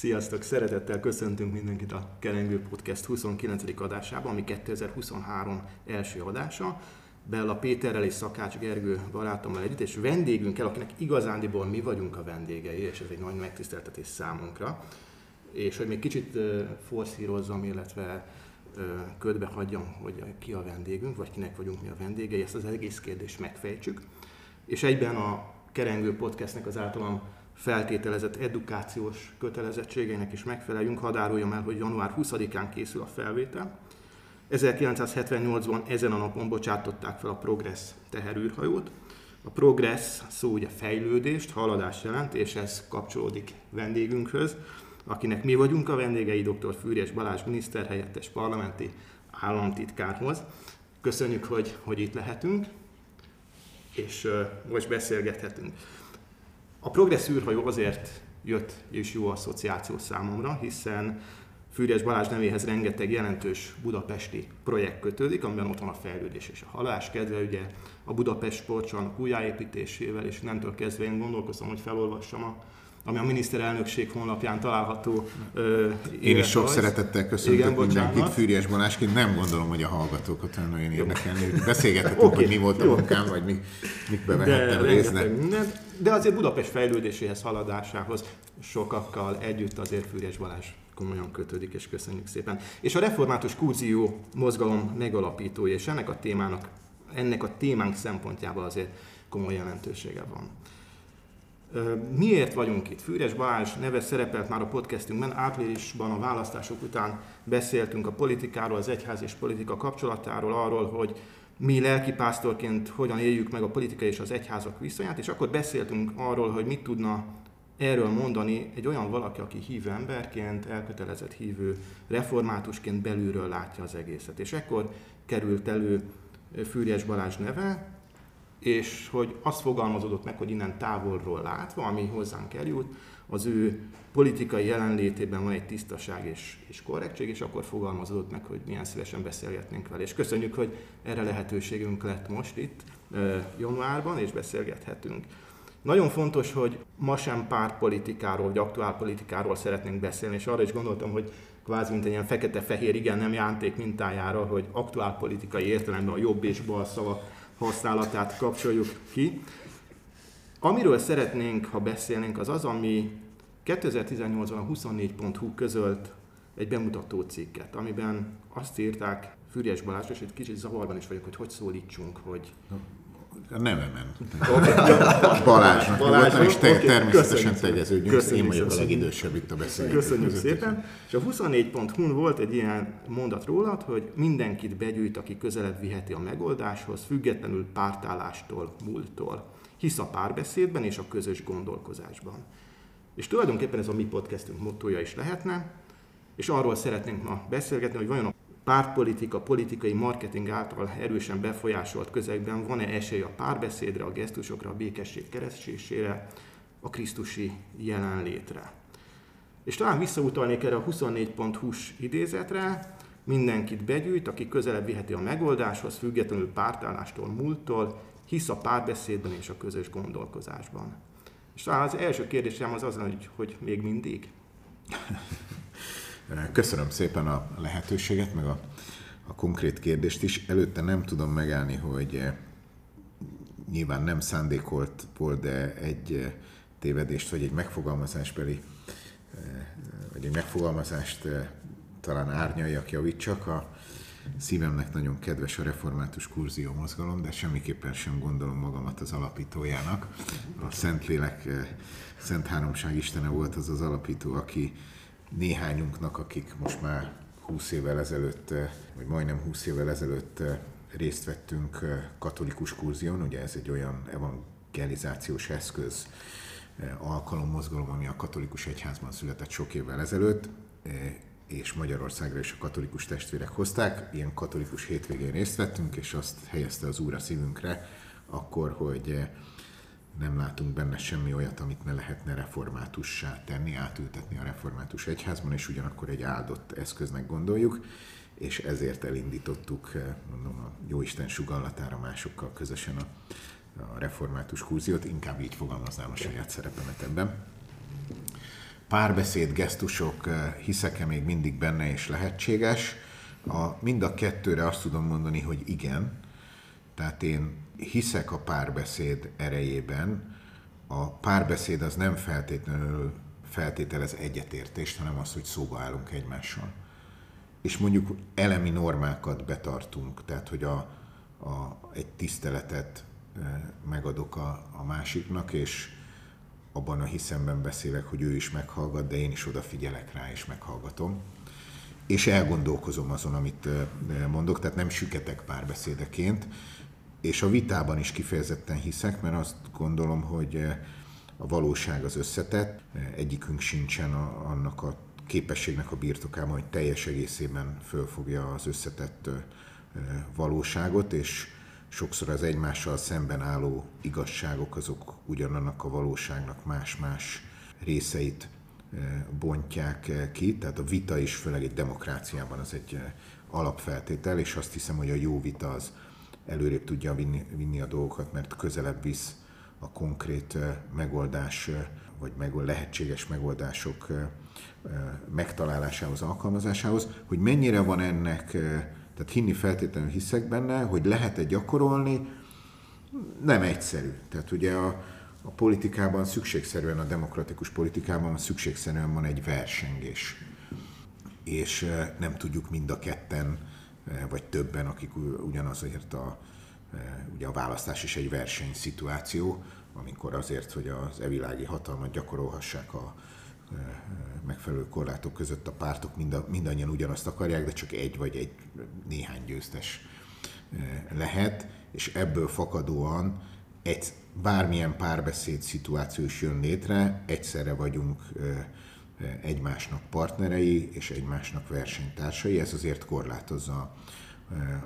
Sziasztok! Szeretettel köszöntünk mindenkit a Kerengő Podcast 29. adásában, ami 2023 első adása. Bella Péterrel és Szakács Gergő barátommal együtt, és vendégünkkel, akinek igazándiból mi vagyunk a vendégei, és ez egy nagy megtiszteltetés számunkra. És hogy még kicsit forszírozzam, illetve ködbe hagyjam, hogy ki a vendégünk, vagy kinek vagyunk mi a vendégei, ezt az egész kérdést megfejtsük. És egyben a Kerengő Podcastnek az általam feltételezett edukációs kötelezettségeinek is megfeleljünk. Hadd áruljam el, hogy január 20-án készül a felvétel. 1978-ban ezen a napon bocsátották fel a Progress teherűrhajót. A Progress szó ugye fejlődést, haladást jelent, és ez kapcsolódik vendégünkhöz, akinek mi vagyunk a vendégei, dr. Fűrjes Balázs miniszterhelyettes parlamenti államtitkárhoz. Köszönjük, hogy, hogy itt lehetünk, és uh, most beszélgethetünk. A Progress űrhajó azért jött és jó asszociáció számomra, hiszen Fűrjes Balázs nevéhez rengeteg jelentős budapesti projekt kötődik, amiben ott van a fejlődés és a halás kedve, ugye a Budapest sportcsarnok újjáépítésével, és nemtől kezdve én gondolkozom, hogy felolvassam a ami a miniszterelnökség honlapján található. Ö, én is sok szeretettel köszöntök Igen, mindenkit, Fűrjes Balázsként. Nem gondolom, hogy a hallgatókat olyan nagyon érdekelni, hogy beszélgethetünk, okay. hogy mi volt a munkám, vagy mi, mikbe vehettem részt. De... azért Budapest fejlődéséhez, haladásához sokakkal együtt azért Fűrjes Balázs komolyan kötődik, és köszönjük szépen. És a református kurzió mozgalom megalapítója, és ennek a témának, ennek a témánk szempontjából azért komoly jelentősége van. Miért vagyunk itt? Fűres Balázs neve szerepelt már a podcastünkben, áprilisban a választások után beszéltünk a politikáról, az egyház és politika kapcsolatáról, arról, hogy mi lelkipásztorként hogyan éljük meg a politika és az egyházak viszonyát, és akkor beszéltünk arról, hogy mit tudna erről mondani egy olyan valaki, aki hívő emberként, elkötelezett hívő reformátusként belülről látja az egészet. És ekkor került elő Fűrjes Balázs neve, és hogy azt fogalmazódott meg, hogy innen távolról látva, ami hozzánk eljut, az ő politikai jelenlétében van egy tisztaság és, és korrektség, és akkor fogalmazódott meg, hogy milyen szívesen beszélgetnénk vele. És köszönjük, hogy erre lehetőségünk lett most itt januárban, és beszélgethetünk. Nagyon fontos, hogy ma sem pártpolitikáról, vagy aktuál politikáról szeretnénk beszélni, és arra is gondoltam, hogy kvázi mint egy ilyen fekete-fehér, igen, nem jánték mintájára, hogy aktuál politikai értelemben a jobb és bal szavak használatát kapcsoljuk ki. Amiről szeretnénk, ha beszélnénk, az az, ami 2018-ban a 24.hu közölt egy bemutató cikket, amiben azt írták, Fürjes Balázs, és egy kicsit zavarban is vagyok, hogy hogy szólítsunk, hogy a nevemen. Balázsnak Balázs, és te, okay, természetesen tegeződjünk, Köszönjük én vagyok a legidősebb itt a beszélgetés. Köszönjük szépen. És a 24.hu volt egy ilyen mondat rólad, hogy mindenkit begyűjt, aki közelebb viheti a megoldáshoz, függetlenül pártállástól, múltól. Hisz a párbeszédben és a közös gondolkozásban. És tulajdonképpen ez a mi podcastünk mottoja is lehetne, és arról szeretnénk ma beszélgetni, hogy vajon a pártpolitika, politikai marketing által erősen befolyásolt közegben van-e esély a párbeszédre, a gesztusokra, a békesség keresésére, a Krisztusi jelenlétre. És talán visszautalnék erre a 24.hu-s idézetre, mindenkit begyűjt, aki közelebb viheti a megoldáshoz, függetlenül pártállástól, múlttól, hisz a párbeszédben és a közös gondolkozásban. És talán az első kérdésem az az, hogy, hogy még mindig? Köszönöm szépen a lehetőséget, meg a, a konkrét kérdést is. Előtte nem tudom megállni, hogy eh, nyilván nem szándékolt volt, de egy eh, tévedést, vagy egy megfogalmazásbeli, eh, vagy egy megfogalmazást talán árnyaljak, javítsak. A szívemnek nagyon kedves a református kurzió mozgalom, de semmiképpen sem gondolom magamat az alapítójának. A Szentlélek, Szent Háromság Istene volt az az alapító, aki néhányunknak, akik most már 20 évvel ezelőtt, eh, vagy majdnem 20 évvel ezelőtt eh, részt vettünk eh, katolikus kurzión, ugye ez egy olyan evangelizációs eszköz, alkalommozgalom, ami a katolikus egyházban született sok évvel ezelőtt, és Magyarországra is a katolikus testvérek hozták. Ilyen katolikus hétvégén részt vettünk, és azt helyezte az Úr a szívünkre, akkor, hogy nem látunk benne semmi olyat, amit ne lehetne reformátussá tenni, átültetni a református egyházban, és ugyanakkor egy áldott eszköznek gondoljuk, és ezért elindítottuk, eh, mondom, a Jóisten sugallatára másokkal közösen a, a református kurziót, inkább így fogalmaznám a saját szerepemet ebben. párbeszéd, gesztusok, hiszek-e még mindig benne és lehetséges? A, mind a kettőre azt tudom mondani, hogy igen. Tehát én hiszek a párbeszéd erejében. A párbeszéd az nem feltétlenül feltételez egyetértést, hanem az, hogy szóba állunk egymással. És mondjuk elemi normákat betartunk, tehát hogy a, a, egy tiszteletet megadok a, a másiknak, és abban a hiszemben beszélek, hogy ő is meghallgat, de én is odafigyelek rá, és meghallgatom. És elgondolkozom azon, amit mondok, tehát nem süketek párbeszédeként, és a vitában is kifejezetten hiszek, mert azt gondolom, hogy a valóság az összetett, egyikünk sincsen a, annak a képességnek a birtokában, hogy teljes egészében fölfogja az összetett valóságot, és sokszor az egymással szemben álló igazságok azok ugyanannak a valóságnak más-más részeit bontják ki, tehát a vita is, főleg egy demokráciában az egy alapfeltétel, és azt hiszem, hogy a jó vita az előrébb tudja vinni, vinni a dolgokat, mert közelebb visz a konkrét megoldás, vagy meg, lehetséges megoldások megtalálásához, alkalmazásához, hogy mennyire van ennek, tehát hinni feltétlenül hiszek benne, hogy lehet-e gyakorolni, nem egyszerű. Tehát ugye a, a politikában szükségszerűen, a demokratikus politikában szükségszerűen van egy versengés. És nem tudjuk mind a ketten, vagy többen, akik ugyanazért a, ugye a választás is egy versenyszituáció, amikor azért, hogy az evilági hatalmat gyakorolhassák a megfelelő korlátok között a pártok mind mindannyian ugyanazt akarják, de csak egy vagy egy néhány győztes lehet, és ebből fakadóan egy, bármilyen párbeszéd szituáció is jön létre, egyszerre vagyunk egymásnak partnerei és egymásnak versenytársai, ez azért korlátozza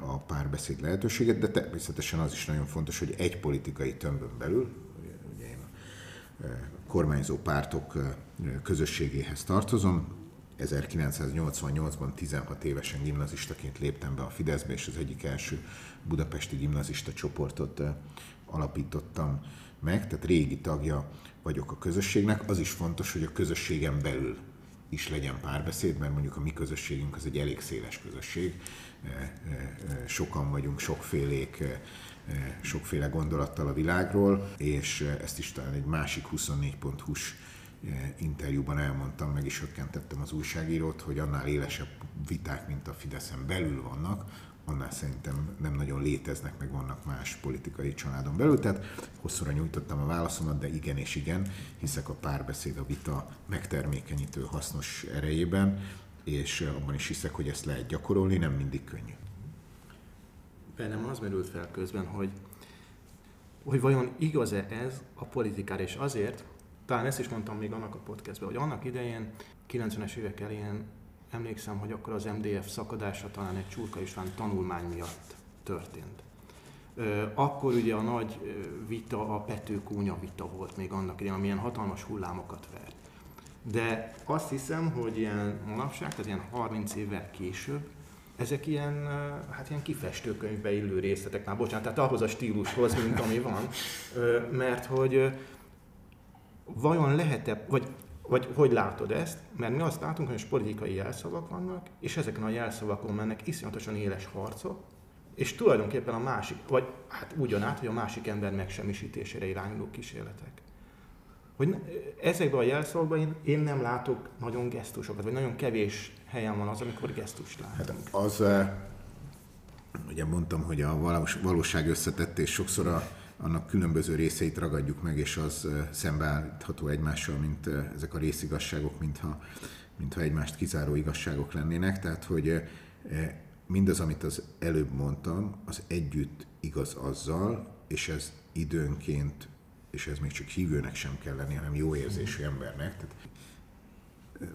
a párbeszéd lehetőséget, de természetesen az is nagyon fontos, hogy egy politikai tömbön belül, ugye én a kormányzó pártok közösségéhez tartozom, 1988-ban 16 évesen gimnazistaként léptem be a Fideszbe, és az egyik első budapesti gimnazista csoportot alapítottam meg, tehát régi tagja vagyok a közösségnek. Az is fontos, hogy a közösségen belül is legyen párbeszéd, mert mondjuk a mi közösségünk az egy elég széles közösség. Sokan vagyunk, sokfélék, sokféle gondolattal a világról, és ezt is talán egy másik 24.hu-s interjúban elmondtam, meg is hökkentettem az újságírót, hogy annál élesebb viták, mint a Fideszen belül vannak, annál szerintem nem nagyon léteznek, meg vannak más politikai családon belül. Tehát hosszúra nyújtottam a válaszomat, de igen és igen, hiszek a párbeszéd, a vita megtermékenyítő hasznos erejében, és abban is hiszek, hogy ezt lehet gyakorolni, nem mindig könnyű. Bennem az merült fel közben, hogy, hogy vajon igaz-e ez a politikára, és azért, talán ezt is mondtam még annak a podcastben, hogy annak idején, 90-es évek elején emlékszem, hogy akkor az MDF szakadása talán egy Csurka István tanulmány miatt történt. Akkor ugye a nagy vita, a Pető-Kúnya vita volt még annak idején, amilyen hatalmas hullámokat vert. De azt hiszem, hogy ilyen manapság, tehát ilyen 30 évvel később, ezek ilyen, hát ilyen kifestőkönyvbe illő részletek, már bocsánat, tehát ahhoz a stílushoz, mint ami van, mert hogy vajon lehet-e, vagy, vagy hogy látod ezt? Mert mi azt látunk, hogy politikai jelszavak vannak, és ezeken a jelszavakon mennek iszonyatosan éles harcok, és tulajdonképpen a másik, vagy hát ugyanát, hogy a másik ember megsemmisítésére irányuló kísérletek. Hogy ezekben a jelszavakban én, én nem látok nagyon gesztusokat, vagy nagyon kevés helyen van az, amikor gesztust látunk. Hát az, ugye mondtam, hogy a valóság összetett, és sokszor a annak különböző részeit ragadjuk meg, és az szembeállítható egymással, mint ezek a részigazságok, mintha, mintha egymást kizáró igazságok lennének. Tehát, hogy mindaz, amit az előbb mondtam, az együtt igaz azzal, és ez időnként, és ez még csak hívőnek sem kell lenni, hanem jó érzésű embernek. Tehát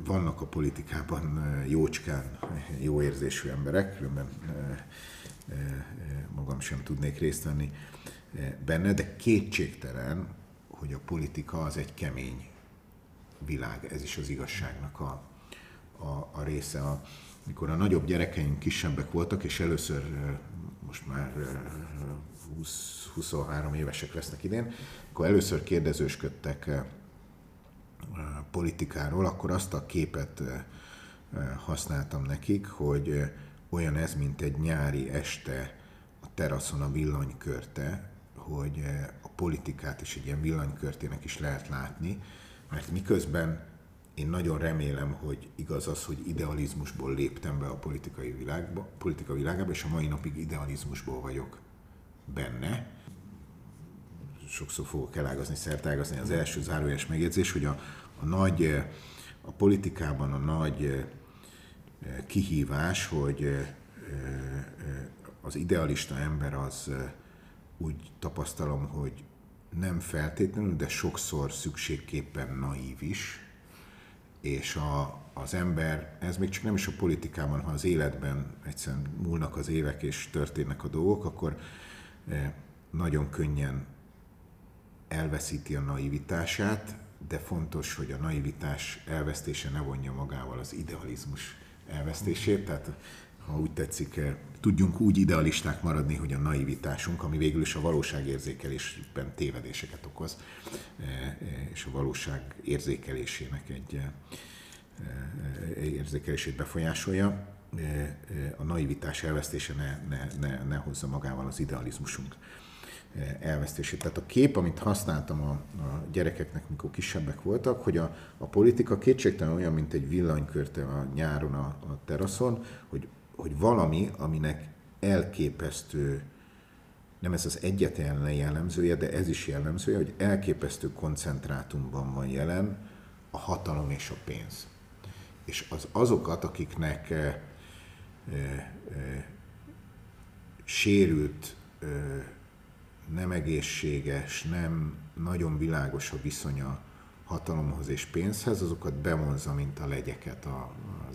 vannak a politikában jócskán jó érzésű emberek, különben magam sem tudnék részt venni benne, de kétségtelen, hogy a politika az egy kemény világ, ez is az igazságnak a, a, a része. A, mikor a nagyobb gyerekeink kisebbek voltak, és először most már 20, 23 évesek lesznek idén, akkor először kérdezősködtek politikáról, akkor azt a képet használtam nekik, hogy olyan ez, mint egy nyári este a teraszon a villanykörte, hogy a politikát is egy ilyen villanykörtének is lehet látni, mert miközben én nagyon remélem, hogy igaz az, hogy idealizmusból léptem be a politikai világba, politika világába, és a mai napig idealizmusból vagyok benne. Sokszor fogok elágazni, szertágazni. Az első zárójeles megjegyzés, hogy a, a nagy, a politikában a nagy kihívás, hogy az idealista ember az úgy tapasztalom, hogy nem feltétlenül, de sokszor szükségképpen naív is, és a, az ember, ez még csak nem is a politikában, ha az életben egyszerűen múlnak az évek és történnek a dolgok, akkor nagyon könnyen elveszíti a naivitását, de fontos, hogy a naivitás elvesztése ne vonja magával az idealizmus elvesztését, tehát ha úgy tetszik, tudjunk úgy idealisták maradni, hogy a naivitásunk, ami végül is a valóságérzékelésben tévedéseket okoz, és a valóság érzékelésének egy érzékelését befolyásolja, a naivitás elvesztése ne, ne, ne, ne hozza magával az idealizmusunk elvesztését. Tehát a kép, amit használtam a, a gyerekeknek, mikor kisebbek voltak, hogy a, a politika kétségtelen olyan, mint egy villanykörte a nyáron a, a teraszon, hogy, hogy valami, aminek elképesztő, nem ez az egyetlen jellemzője, de ez is jellemzője, hogy elképesztő koncentrátumban van jelen a hatalom és a pénz. És az azokat, akiknek e, e, e, sérült e, nem egészséges, nem nagyon világos a viszonya hatalomhoz és pénzhez, azokat bevonza, mint a legyeket,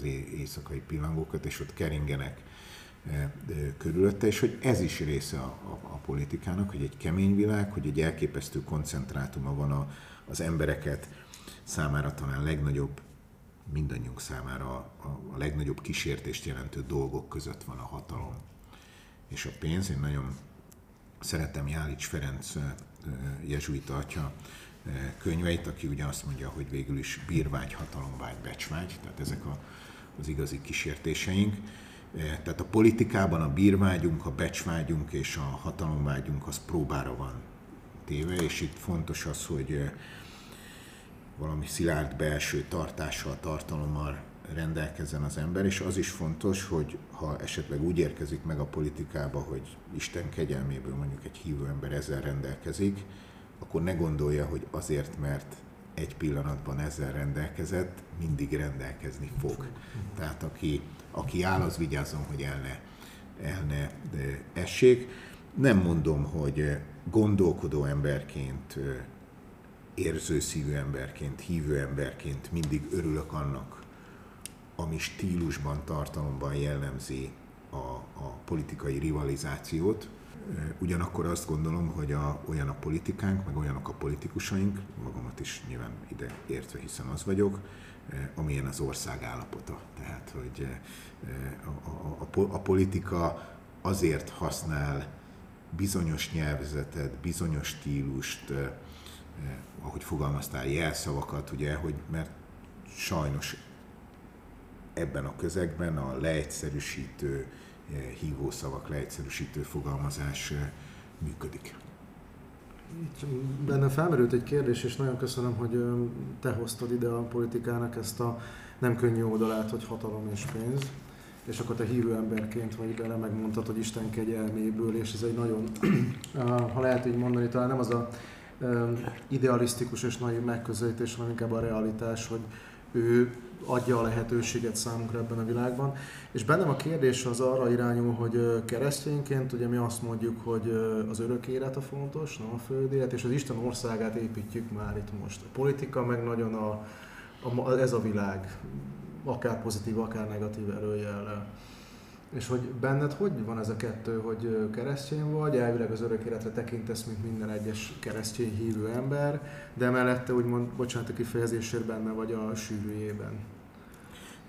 az éjszakai pillangókat, és ott keringenek e, e, körülötte, és hogy ez is része a, a, a politikának, hogy egy kemény világ, hogy egy elképesztő koncentrátuma van a, az embereket számára talán legnagyobb, mindannyiunk számára a, a legnagyobb kísértést jelentő dolgok között van a hatalom és a pénz. Én nagyon szeretem Jálics Ferenc jezsuita atya könyveit, aki ugye azt mondja, hogy végül is bírvágy, hatalomvágy, becsvágy, tehát ezek a, az igazi kísértéseink. Tehát a politikában a bírvágyunk, a becsvágyunk és a hatalomvágyunk az próbára van téve, és itt fontos az, hogy valami szilárd belső tartással, tartalommal rendelkezzen az ember, és az is fontos, hogy ha esetleg úgy érkezik meg a politikába, hogy Isten kegyelméből mondjuk egy hívő ember ezzel rendelkezik, akkor ne gondolja, hogy azért, mert egy pillanatban ezzel rendelkezett, mindig rendelkezni fog. Tehát aki, aki áll, az vigyázzon, hogy el ne, el ne essék. Nem mondom, hogy gondolkodó emberként, érző szívű emberként, hívő emberként mindig örülök annak, ami stílusban, tartalomban jellemzi a, a politikai rivalizációt. Ugyanakkor azt gondolom, hogy a, olyan a politikánk, meg olyanok a politikusaink, magamat is nyilván ide értve, hiszen az vagyok, amilyen az ország állapota. Tehát, hogy a, a, a, a politika azért használ bizonyos nyelvezetet, bizonyos stílust, ahogy fogalmaztál, jelszavakat, ugye, hogy mert sajnos ebben a közegben a leegyszerűsítő eh, hívószavak, leegyszerűsítő fogalmazás eh, működik. Benne felmerült egy kérdés, és nagyon köszönöm, hogy te hoztad ide a politikának ezt a nem könnyű oldalát, hogy hatalom és pénz. És akkor te hívő emberként vagy bele, megmondtad, hogy Isten kegyelméből, és ez egy nagyon, ha lehet így mondani, talán nem az a idealisztikus és nagy megközelítés, hanem inkább a realitás, hogy ő adja a lehetőséget számunkra ebben a világban. És bennem a kérdés az arra irányul, hogy keresztényként ugye mi azt mondjuk, hogy az örök élet a fontos, nem a föld élet, és az Isten országát építjük már itt most. A politika meg nagyon a, a, ez a világ, akár pozitív, akár negatív előjellel. És hogy benned hogy van ez a kettő, hogy keresztény vagy, elvileg az örök életre tekintesz, mint minden egyes keresztény hívő ember, de mellette úgymond, bocsánat a kifejezésért benne vagy a sűrűjében.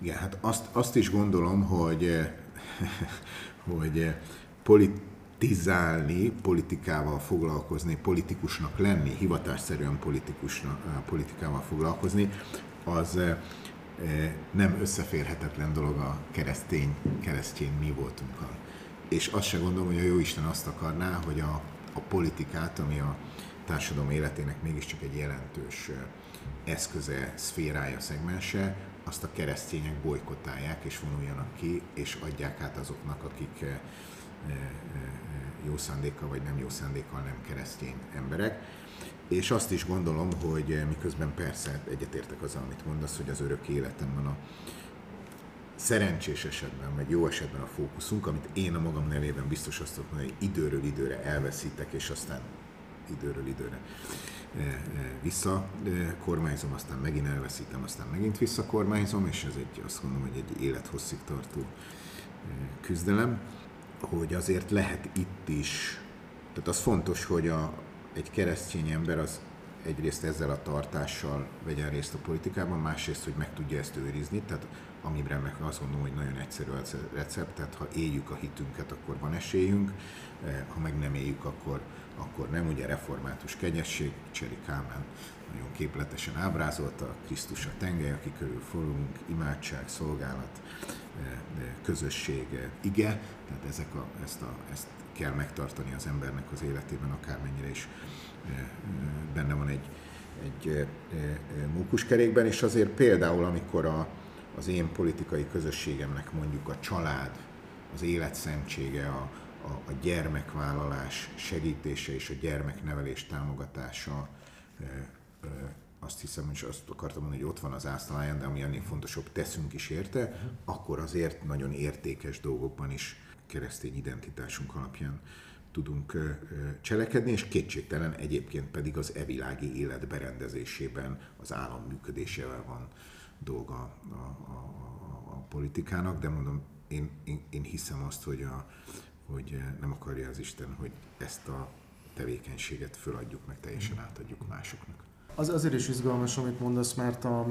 Igen, hát azt, azt is gondolom, hogy, hogy polit, politizálni, politikával foglalkozni, politikusnak lenni, hivatásszerűen politikusnak, politikával foglalkozni, az nem összeférhetetlen dolog a keresztény, keresztény mi voltunkkal. És azt se gondolom, hogy a Jóisten azt akarná, hogy a, a politikát, ami a társadalom életének mégiscsak egy jelentős eszköze, szférája, szegmense, azt a keresztények bolykotálják és vonuljanak ki, és adják át azoknak, akik jó szándékkal vagy nem jó szándékkal nem keresztény emberek. És azt is gondolom, hogy miközben persze egyetértek azzal, amit mondasz, hogy az örök életem van a szerencsés esetben, vagy jó esetben a fókuszunk, amit én a magam nevében biztos azt tudom hogy időről időre elveszítek, és aztán időről időre visszakormányzom, aztán megint elveszítem, aztán megint visszakormányzom, és ez egy, azt gondolom, hogy egy élethosszig tartó küzdelem, hogy azért lehet itt is, tehát az fontos, hogy a, egy keresztény ember az egyrészt ezzel a tartással vegyen részt a politikában, másrészt, hogy meg tudja ezt őrizni, tehát amire meg azt gondolom, hogy nagyon egyszerű a recept, tehát ha éljük a hitünket, akkor van esélyünk, ha meg nem éljük, akkor, akkor nem. Ugye református kegyesség, Cseri Kálmán nagyon képletesen ábrázolta, Krisztus a tengely, aki körül forulunk, imádság, szolgálat, közösség, ige, tehát ezek a, ezt, a, ezt kell megtartani az embernek az életében, akármennyire is benne van egy, egy mókuskerékben, és azért például, amikor a, az én politikai közösségemnek mondjuk a család, az életszentsége, a, a, a gyermekvállalás segítése és a gyermeknevelés támogatása azt hiszem, és azt akartam mondani, hogy ott van az ásztaláján, de ami ennél fontosabb, teszünk is érte, akkor azért nagyon értékes dolgokban is keresztény identitásunk alapján tudunk cselekedni, és kétségtelen egyébként pedig az evilági élet berendezésében, az állam működésével van dolga a, a, a politikának, de mondom, én, én, én hiszem azt, hogy, a, hogy nem akarja az Isten, hogy ezt a tevékenységet föladjuk, meg teljesen átadjuk másoknak. Az azért is izgalmas, amit mondasz, mert a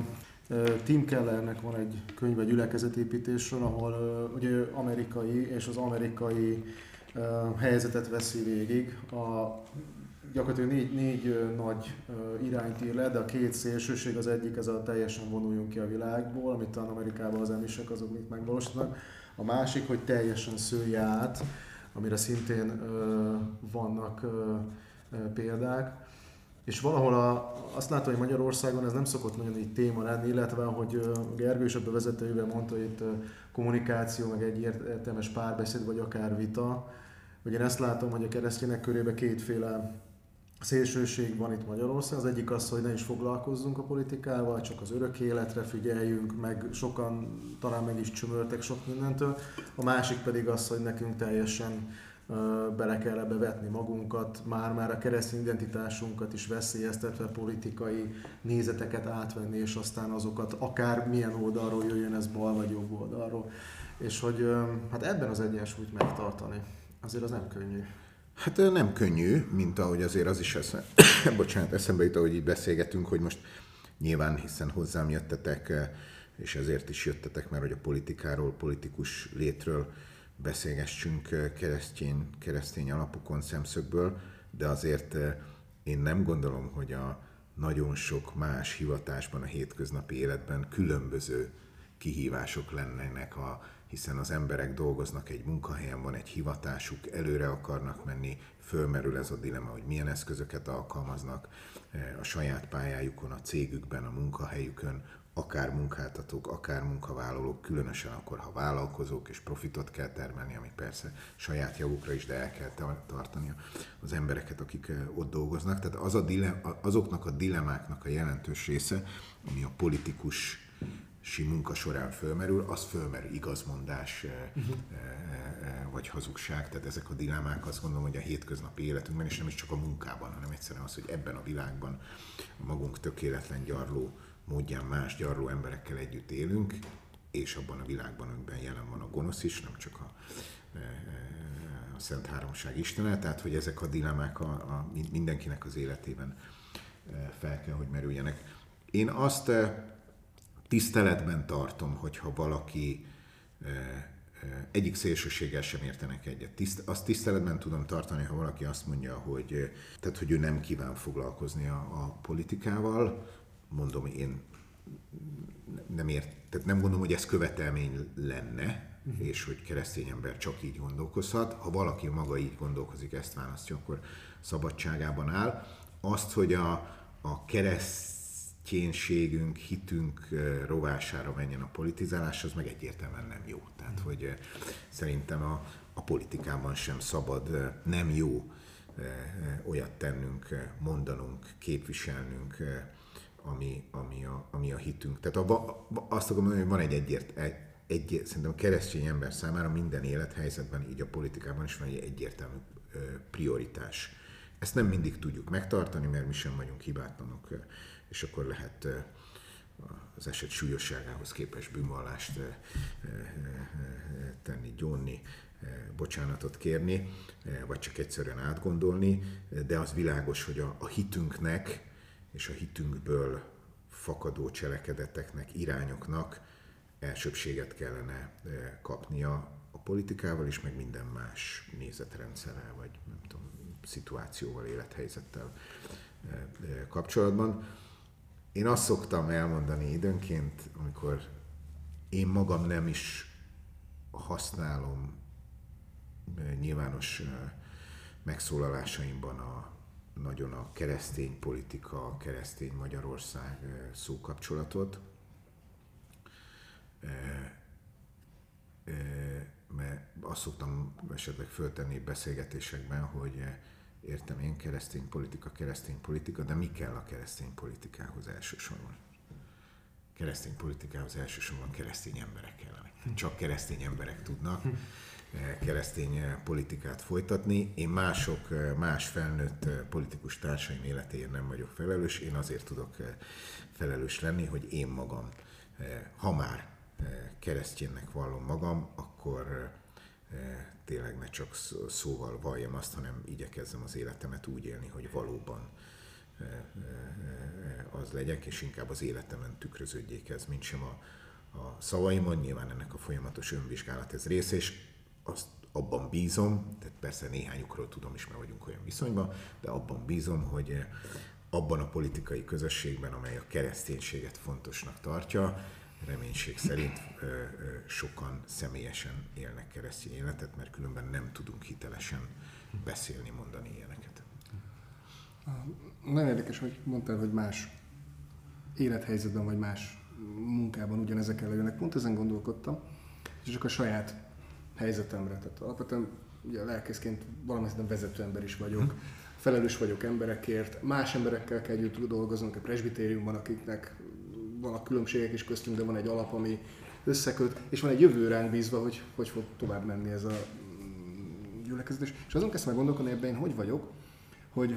Tim Kellernek van egy könyve gyülekezetépítésről, ahol ugye amerikai és az amerikai helyzetet veszi végig. A, gyakorlatilag négy, négy nagy irányt ír le, de a két szélsőség, az egyik ez a teljesen vonuljunk ki a világból, amit talán Amerikában az emisek azok mit megvalósítanak. A másik, hogy teljesen szője át, amire szintén vannak példák. És valahol a, azt látom, hogy Magyarországon ez nem szokott nagyon így téma lenni, illetve hogy Gergő is a bevezetőjében mondta, hogy itt kommunikáció, meg egy értelmes párbeszéd, vagy akár vita. Hogy én ezt látom, hogy a keresztények körében kétféle szélsőség van itt Magyarországon. Az egyik az, hogy ne is foglalkozzunk a politikával, csak az örök életre figyeljünk, meg sokan talán meg is csömöltek sok mindentől. A másik pedig az, hogy nekünk teljesen bele kell ebbe vetni magunkat, már-már a keresztény identitásunkat is veszélyeztetve politikai nézeteket átvenni, és aztán azokat akár milyen oldalról jöjjön ez bal vagy jobb oldalról. És hogy hát ebben az egyensúlyt megtartani, azért az nem könnyű. Hát nem könnyű, mint ahogy azért az is eszem, bocsánat, eszembe jut, ahogy így beszélgetünk, hogy most nyilván hiszen hozzám jöttetek, és ezért is jöttetek, mert hogy a politikáról, politikus létről beszélgessünk keresztény, keresztény alapokon szemszögből, de azért én nem gondolom, hogy a nagyon sok más hivatásban a hétköznapi életben különböző kihívások lennének, a, hiszen az emberek dolgoznak egy munkahelyen, van egy hivatásuk, előre akarnak menni, fölmerül ez a dilema, hogy milyen eszközöket alkalmaznak a saját pályájukon, a cégükben, a munkahelyükön, akár munkáltatók, akár munkavállalók, különösen akkor, ha vállalkozók és profitot kell termelni, ami persze saját javukra is, de el kell tartani az embereket, akik ott dolgoznak. Tehát az a dilem, azoknak a dilemáknak a jelentős része, ami a politikus si munka során fölmerül, az fölmerül igazmondás uh-huh. vagy hazugság, tehát ezek a dilemmák azt gondolom, hogy a hétköznapi életünkben, és nem is csak a munkában, hanem egyszerűen az, hogy ebben a világban magunk tökéletlen gyarló módján más gyarló emberekkel együtt élünk, és abban a világban, amiben jelen van a gonosz is, nem csak a, a Szent Háromság Istene, tehát hogy ezek a dilemmák a, a mindenkinek az életében fel kell, hogy merüljenek. Én azt tiszteletben tartom, hogyha valaki egyik szélsőséggel sem értenek egyet. Tiszt, azt tiszteletben tudom tartani, ha valaki azt mondja, hogy, tehát, hogy ő nem kíván foglalkozni a, a politikával. Mondom, én nem ért, tehát nem gondolom, hogy ez követelmény lenne, uh-huh. és hogy keresztény ember csak így gondolkozhat. Ha valaki maga így gondolkozik, ezt választja, akkor szabadságában áll. Azt, hogy a, a kereszténységünk, hitünk rovására menjen a politizálás, az meg egyértelműen nem jó. Tehát, hogy szerintem a, a politikában sem szabad, nem jó olyat tennünk, mondanunk, képviselnünk, ami, ami, a, ami a hitünk. Tehát a, azt akarom mondani, hogy van egy egyért, egy, egy, szerintem keresztény ember számára minden élethelyzetben, így a politikában is van egy egyértelmű prioritás. Ezt nem mindig tudjuk megtartani, mert mi sem vagyunk hibátlanok, és akkor lehet az eset súlyosságához képes bűnvallást tenni, gyónni, bocsánatot kérni, vagy csak egyszerűen átgondolni, de az világos, hogy a, a hitünknek és a hitünkből fakadó cselekedeteknek, irányoknak elsőbséget kellene kapnia a politikával is, meg minden más nézetrendszerrel, vagy nem tudom, szituációval, élethelyzettel kapcsolatban. Én azt szoktam elmondani időnként, amikor én magam nem is használom nyilvános megszólalásaimban a, nagyon a keresztény politika, a keresztény Magyarország szókapcsolatot, mert azt szoktam esetleg föltenni beszélgetésekben, hogy értem én keresztény politika, keresztény politika, de mi kell a keresztény politikához elsősorban? Keresztény politikához elsősorban keresztény emberek kellenek. Csak keresztény emberek tudnak keresztény politikát folytatni. Én mások, más felnőtt politikus társaim életéért nem vagyok felelős, én azért tudok felelős lenni, hogy én magam, ha már keresztjénnek vallom magam, akkor tényleg ne csak szóval valljam azt, hanem igyekezzem az életemet úgy élni, hogy valóban az legyek, és inkább az életemen tükröződjék ez, mint sem a, a szavaimon. Nyilván ennek a folyamatos önvizsgálat ez része, és azt abban bízom, tehát persze néhányukról tudom is, mert vagyunk olyan viszonyban, de abban bízom, hogy abban a politikai közösségben, amely a kereszténységet fontosnak tartja, reménység szerint sokan személyesen élnek keresztény életet, mert különben nem tudunk hitelesen beszélni, mondani ilyeneket. Nagyon érdekes, hogy mondtál, hogy más élethelyzetben vagy más munkában ugyanezek előjönnek. Pont ezen gondolkodtam, és csak a saját helyzetemre. Tehát alapvetően ugye lelkészként valamilyen szinten vezető ember is vagyok, felelős vagyok emberekért, más emberekkel kell együtt dolgoznunk a presbitériumban, akiknek vannak különbségek is köztünk, de van egy alap, ami összeköt, és van egy jövő ránk bízva, hogy hogy fog tovább menni ez a mm, gyülekezés. És azon kezdtem meg gondolkodni ebben, én hogy vagyok, hogy,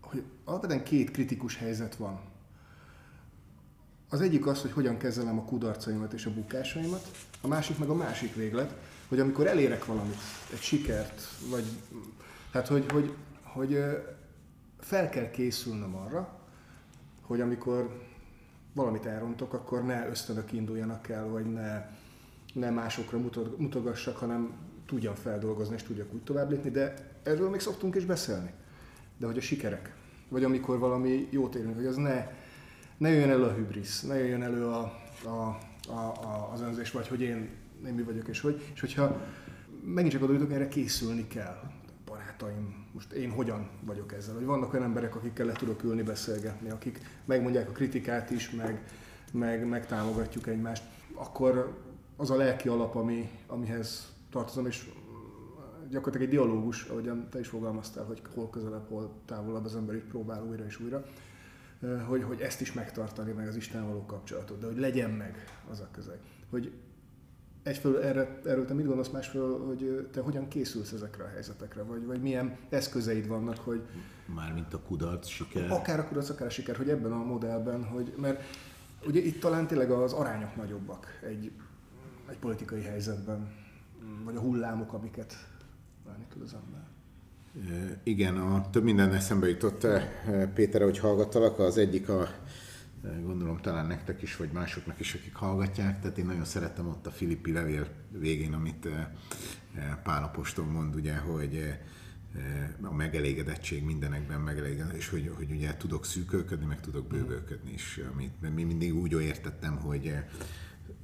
hogy alapvetően két kritikus helyzet van. Az egyik az, hogy hogyan kezelem a kudarcaimat és a bukásaimat, a másik meg a másik véglet, hogy amikor elérek valamit, egy sikert, vagy tehát hogy, hogy, hogy fel kell készülnöm arra, hogy amikor valamit elrontok, akkor ne ösztönök induljanak el, vagy ne, ne másokra mutogassak, hanem tudjam feldolgozni, és tudjak úgy tovább lépni, de erről még szoktunk is beszélni. De hogy a sikerek, vagy amikor valami jót érünk, hogy az ne, ne jöjjön elő a hübrisz, ne jöjjön elő a, a, a, a, az önzés, vagy hogy én, én mi vagyok, és hogy, és hogyha megint csak oda erre készülni kell. Barátaim, most én hogyan vagyok ezzel? Hogy vannak olyan emberek, akikkel le tudok ülni, beszélgetni, akik megmondják a kritikát is, meg, meg, meg támogatjuk egymást, akkor az a lelki alap, ami, amihez tartozom, és gyakorlatilag egy dialógus, ahogyan te is fogalmaztál, hogy hol közelebb, hol távolabb az ember így próbál újra és újra hogy, hogy ezt is megtartani, meg az Isten való kapcsolatot, de hogy legyen meg az a közeg. Hogy egyfelől erre, erről te mit gondolsz, másfelől, hogy te hogyan készülsz ezekre a helyzetekre, vagy, vagy milyen eszközeid vannak, hogy... Mármint a kudarc, siker. Akár a kudarc, akár a siker, hogy ebben a modellben, hogy, mert ugye itt talán tényleg az arányok nagyobbak egy, egy politikai helyzetben, vagy a hullámok, amiket válni tud az ember. Igen, a, több minden eszembe jutott Péter, hogy hallgattalak. Az egyik a gondolom talán nektek is, vagy másoknak is, akik hallgatják. Tehát én nagyon szerettem ott a Filippi levél végén, amit Pálapostól mond, ugye, hogy a megelégedettség mindenekben megelégedett, és hogy, hogy ugye tudok szűkölködni, meg tudok bővölködni is, amit mi mindig úgy értettem, hogy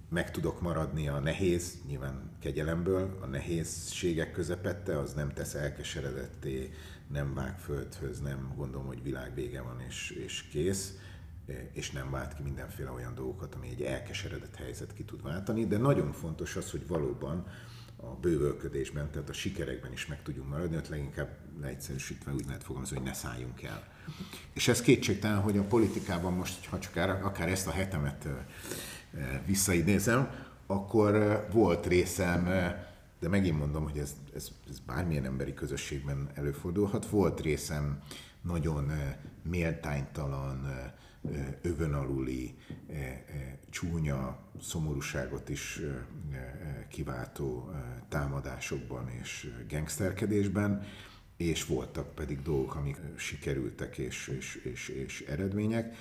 meg tudok maradni a nehéz, nyilván kegyelemből, a nehézségek közepette, az nem tesz elkeseredetté, nem vág földhöz, nem gondolom, hogy világ vége van és, és kész, és nem vált ki mindenféle olyan dolgokat, ami egy elkeseredett helyzet ki tud váltani, de nagyon fontos az, hogy valóban a bővölködésben, tehát a sikerekben is meg tudjunk maradni, ott leginkább leegyszerűsítve úgy lehet fogalmazni, hogy ne szálljunk el. És ez kétségtelen, hogy a politikában most, ha csak akár ezt a hetemet visszaidézem, akkor volt részem, de megint mondom, hogy ez, ez, ez bármilyen emberi közösségben előfordulhat, volt részem nagyon méltánytalan, övön aluli, csúnya szomorúságot is kiváltó támadásokban és gangsterkedésben, és voltak pedig dolgok, amik sikerültek és, és, és, és eredmények,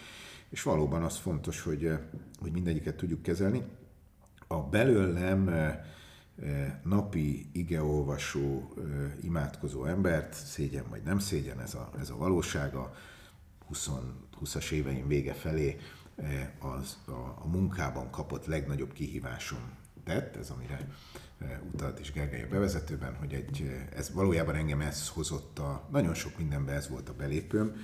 és valóban az fontos, hogy, hogy mindegyiket tudjuk kezelni. A belőlem napi igeolvasó, imádkozó embert, szégyen vagy nem szégyen, ez a, ez a valósága, 20, 20-as éveim vége felé az a, a munkában kapott legnagyobb kihívásom tett, ez amire utalt is Gergely a bevezetőben, hogy egy, ez valójában engem ez hozott a, nagyon sok mindenben ez volt a belépőm,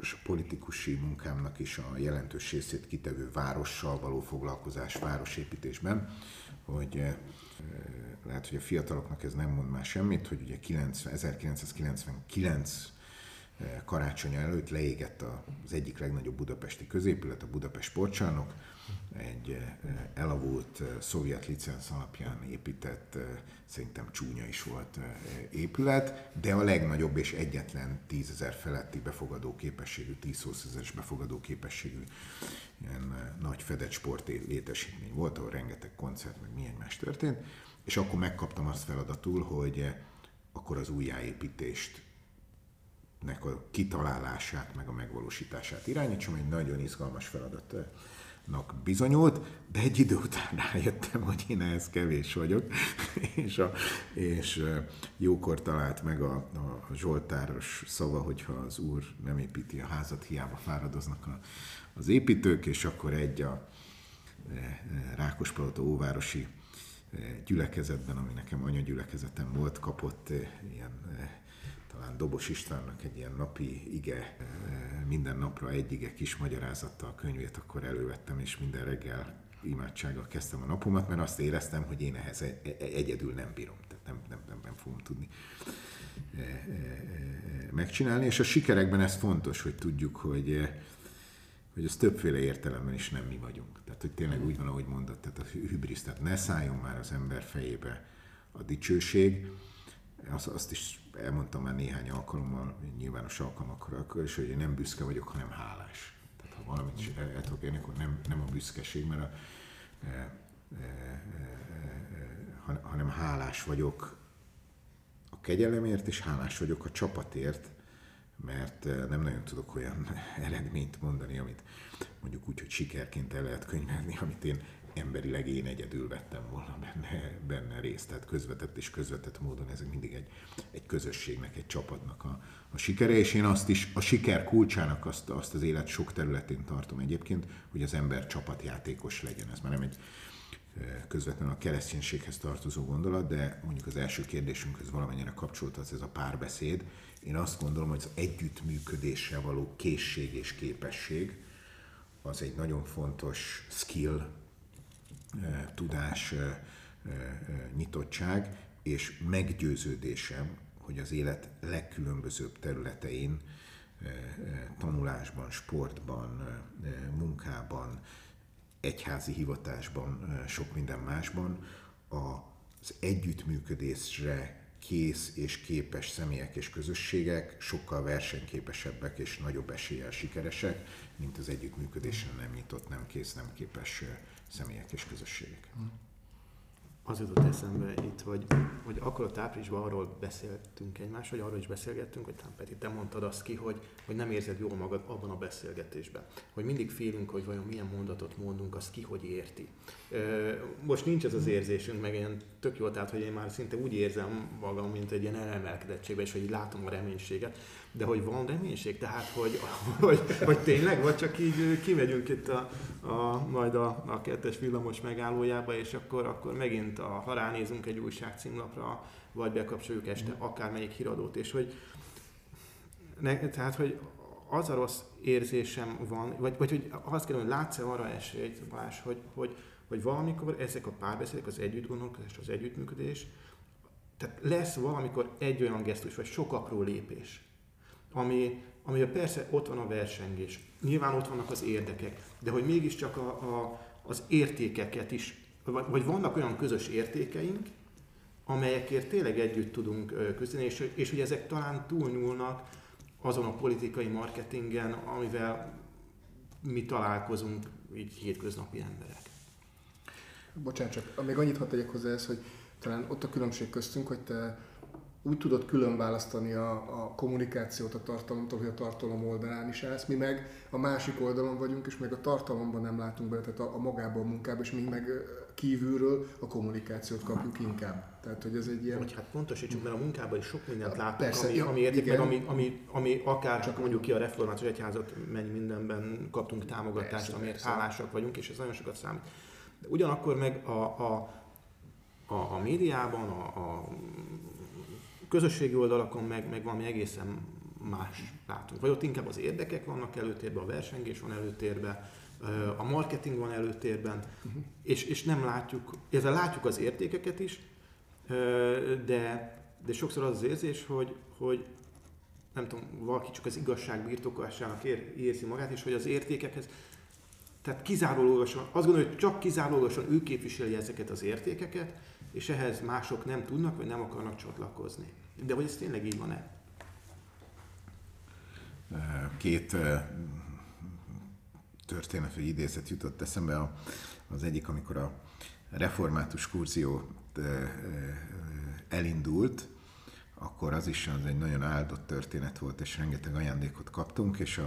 és a politikusi munkámnak is a jelentős részét kitevő várossal való foglalkozás városépítésben, hogy lehet, hogy a fiataloknak ez nem mond már semmit, hogy ugye 90, 1999 karácsonya előtt leégett az egyik legnagyobb budapesti középület, a Budapest Sportcsarnok, egy elavult szovjet licensz alapján épített, szerintem csúnya is volt épület, de a legnagyobb és egyetlen tízezer feletti befogadó képességű, 10 ezeres befogadó képességű ilyen nagy fedett sport létesítmény volt, ahol rengeteg koncert, meg milyen más történt, és akkor megkaptam azt feladatul, hogy akkor az újjáépítést nek a kitalálását, meg a megvalósítását irányítsam, egy nagyon izgalmas feladatnak bizonyult, de egy idő után rájöttem, hogy én ehhez kevés vagyok, és, a, és jókor talált meg a, a Zsoltáros szava, hogyha az úr nem építi a házat, hiába fáradoznak a, az építők, és akkor egy a Rákospalota óvárosi gyülekezetben, ami nekem anyagyülekezetem volt, kapott ilyen talán Dobos Istvánnak egy ilyen napi ige, minden napra egy ige kis a könyvét akkor elővettem, és minden reggel imádsággal kezdtem a napomat, mert azt éreztem, hogy én ehhez e-, e-, egyedül nem bírom, tehát nem, nem, nem, nem fogom tudni megcsinálni, és a sikerekben ez fontos, hogy tudjuk, hogy hogy az többféle értelemben is nem mi vagyunk. Tehát, hogy tényleg úgy van, ahogy mondott, tehát a hübrisz, tehát ne szálljon már az ember fejébe a dicsőség, azt, azt is elmondtam már néhány alkalommal, nyilvános alkalmakkor, és hogy én nem büszke vagyok, hanem hálás. Tehát ha valamit is el tudok érni, akkor nem, nem a büszkeség, mert a, e, e, e, e, hanem hálás vagyok a kegyelemért, és hálás vagyok a csapatért, mert e, nem nagyon tudok olyan eredményt mondani, amit mondjuk úgy, hogy sikerként el lehet könyvelni, amit én emberileg én egyedül vettem volna benne, benne részt, tehát közvetett és közvetett módon ez mindig egy, egy közösségnek, egy csapatnak a, a sikere, és én azt is, a siker kulcsának azt, azt az élet sok területén tartom egyébként, hogy az ember csapatjátékos legyen. Ez már nem egy közvetlenül a kereszténységhez tartozó gondolat, de mondjuk az első kérdésünkhöz valamennyire kapcsolt az ez a párbeszéd. Én azt gondolom, hogy az együttműködésre való készség és képesség az egy nagyon fontos skill, tudás, nyitottság, és meggyőződésem, hogy az élet legkülönbözőbb területein, tanulásban, sportban, munkában, egyházi hivatásban, sok minden másban az együttműködésre kész és képes személyek és közösségek sokkal versenyképesebbek és nagyobb eséllyel sikeresek, mint az együttműködésre nem nyitott, nem kész, nem képes személyek és közösségek. az jutott eszembe itt, hogy, hogy akkor a áprilisban arról beszéltünk egymás, vagy arról is beszélgettünk, hogy talán Peti, te mondtad azt ki, hogy, hogy nem érzed jól magad abban a beszélgetésben. Hogy mindig félünk, hogy vajon milyen mondatot mondunk, azt ki hogy érti. Most nincs ez az érzésünk, meg ilyen tök jó, tehát hogy én már szinte úgy érzem magam, mint egy ilyen elemelkedettségben, és hogy látom a reménységet, de hogy van reménység, tehát hogy, hogy, hogy tényleg, vagy csak így kimegyünk itt a, a, majd a, a kettes villamos megállójába, és akkor, akkor megint, a, ha ránézünk egy újság címlapra, vagy bekapcsoljuk este akármelyik híradót, és hogy ne, tehát, hogy az a rossz érzésem van, vagy, vagy hogy azt kérdem, hogy látsz-e arra esélyt, Balázs, hogy, hogy, hogy valamikor ezek a párbeszédek, az együttgondolkodás, az együttműködés, tehát lesz valamikor egy olyan gesztus, vagy sok apró lépés, ami, ami persze ott van a versengés, nyilván ott vannak az érdekek, de hogy mégiscsak a, a, az értékeket is, vagy, vagy vannak olyan közös értékeink, amelyekért tényleg együtt tudunk küzdeni, és, és hogy ezek talán túlnyúlnak azon a politikai marketingen, amivel mi találkozunk így hétköznapi emberek. Bocsánat, csak még annyit hadd tegyek hozzá ez, hogy talán ott a különbség köztünk, hogy te úgy tudod külön választani a, a kommunikációt a tartalomtól, hogy a tartalom oldalán is állsz, mi meg a másik oldalon vagyunk, és meg a tartalomban nem látunk bele, tehát a, a magában a munkában, és mi meg kívülről a kommunikációt kapjuk inkább. Tehát, hogy ez egy ilyen... Hogy hát pontosítsuk, mert a munkában is sok mindent látunk, Persze, ami, ami értik, meg ami, ami, ami akár csak mondjuk ki a reformációs egyházat mennyi mindenben kaptunk támogatást, persze, amiért persze. hálásak vagyunk, és ez nagyon sokat számít. De ugyanakkor meg a, a, a, a médiában, a, a közösségi oldalakon meg, meg valami egészen más látunk. Vagy ott inkább az érdekek vannak előtérben, a versengés van előtérben, a marketing van előtérben, uh-huh. és, és nem látjuk, ezzel látjuk az értékeket is, de, de sokszor az az érzés, hogy, hogy nem tudom, valaki csak az igazság birtokolásának ér, érzi magát, és hogy az értékekhez, tehát kizárólagosan, azt gondolom, hogy csak kizárólagosan ő képviseli ezeket az értékeket, és ehhez mások nem tudnak, vagy nem akarnak csatlakozni. De hogy ez tényleg így van-e? Két történet vagy idézet jutott eszembe. Az egyik, amikor a református kurzió elindult, akkor az is az egy nagyon áldott történet volt, és rengeteg ajándékot kaptunk, és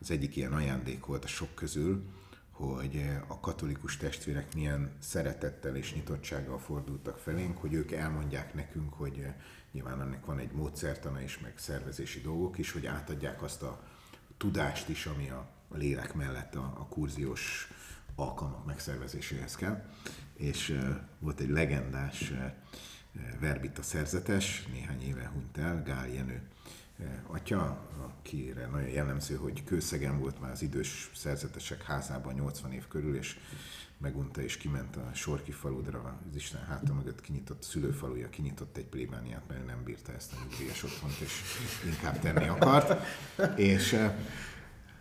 az egyik ilyen ajándék volt a sok közül, hogy eh, a katolikus testvérek milyen szeretettel és nyitottsággal fordultak felénk, hogy ők elmondják nekünk, hogy eh, nyilván ennek van egy módszertana is, meg szervezési dolgok is, hogy átadják azt a tudást is, ami a, lélek mellett a, a kurziós alkalmak megszervezéséhez kell. És uh, volt egy legendás uh, verbita szerzetes, néhány éve hunyt el, Gál Jenő atya, akire nagyon jellemző, hogy kőszegen volt már az idős szerzetesek házában 80 év körül, és megunta és kiment a Sorki faludra, az Isten háta mögött kinyitott szülőfaluja, kinyitott egy plébániát, mert nem bírta ezt a nyugdíjas otthont, és inkább tenni akart. És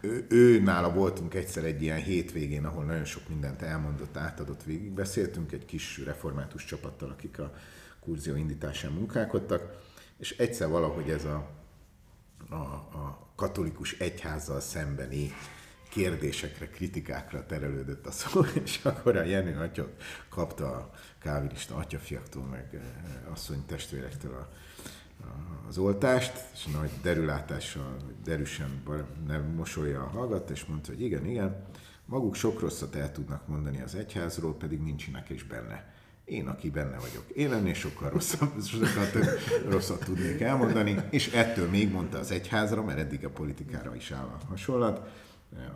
ő, ő nála voltunk egyszer egy ilyen hétvégén, ahol nagyon sok mindent elmondott, átadott végig. Beszéltünk egy kis református csapattal, akik a kurzió indításán munkálkodtak, és egyszer valahogy ez a a, a katolikus egyházzal szembeni kérdésekre, kritikákra terelődött a szó, és akkor a Jenő atya kapta a kávinista atyafiaktól, meg eh, asszony testvérektől a, a, az oltást, és nagy derülátással, derűsen nem mosolya a hallgat, és mondta, hogy igen, igen, maguk sok rosszat el tudnak mondani az egyházról, pedig nincsenek is benne én, aki benne vagyok. Én ennél sokkal rosszabb, sokkal több rosszat tudnék elmondani, és ettől még mondta az egyházra, mert eddig a politikára is áll a hasonlat,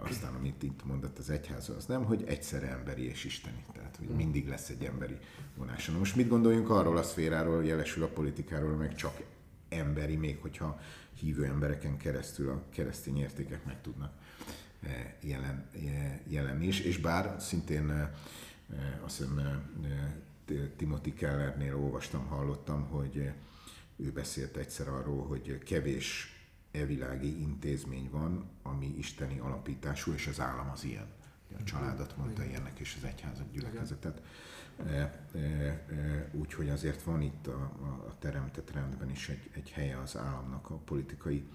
aztán amit itt mondott az egyház, az nem, hogy egyszerre emberi és isteni. Tehát, hogy mindig lesz egy emberi vonása. Na most mit gondoljunk arról a szféráról, jelesül a politikáról, meg csak emberi, még hogyha hívő embereken keresztül a keresztény értékek meg tudnak eh, jelen, eh, jelenni is. És bár szintén eh, azt hiszem Timothy Kellernél olvastam, hallottam, hogy ő beszélt egyszer arról, hogy kevés evilági intézmény van, ami isteni alapítású, és az állam az ilyen. A családot mondta Igen. ilyennek, és az egyházat gyülekezetet. E, e, e, Úgyhogy azért van itt a, a teremtett rendben is egy, egy helye az államnak a politikai